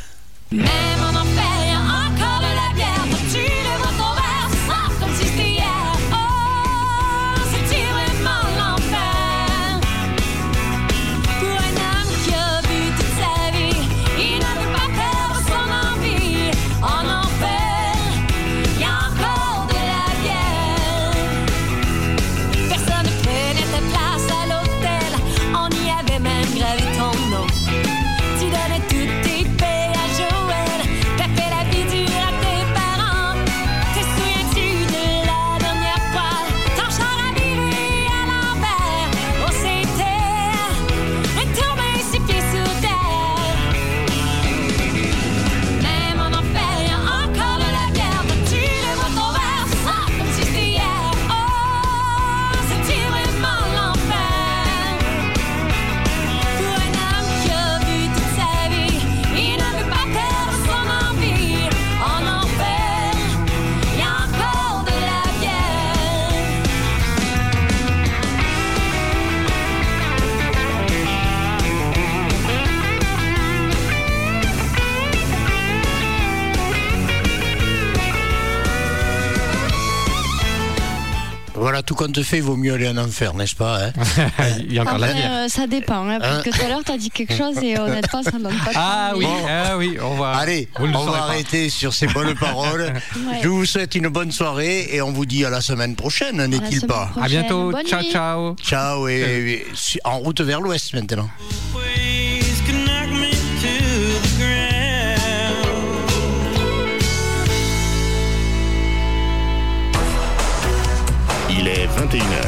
Compte fait, il vaut mieux aller en enfer, n'est-ce pas hein Il y a encore Enfin, la bière. euh, ça dépend, hein, parce Hein que tout à l'heure, t'as dit quelque chose et honnêtement, ça ne donne pas Ah oui, ah oui, on va. Allez, on va pas. arrêter sur ces bonnes paroles. Ouais. Je vous souhaite une bonne soirée et on vous dit à la semaine prochaine, n'est-il pas? Prochaine. À bientôt. Bonne ciao, nuit. ciao. Ciao et, et en route vers l'ouest maintenant. Martinez.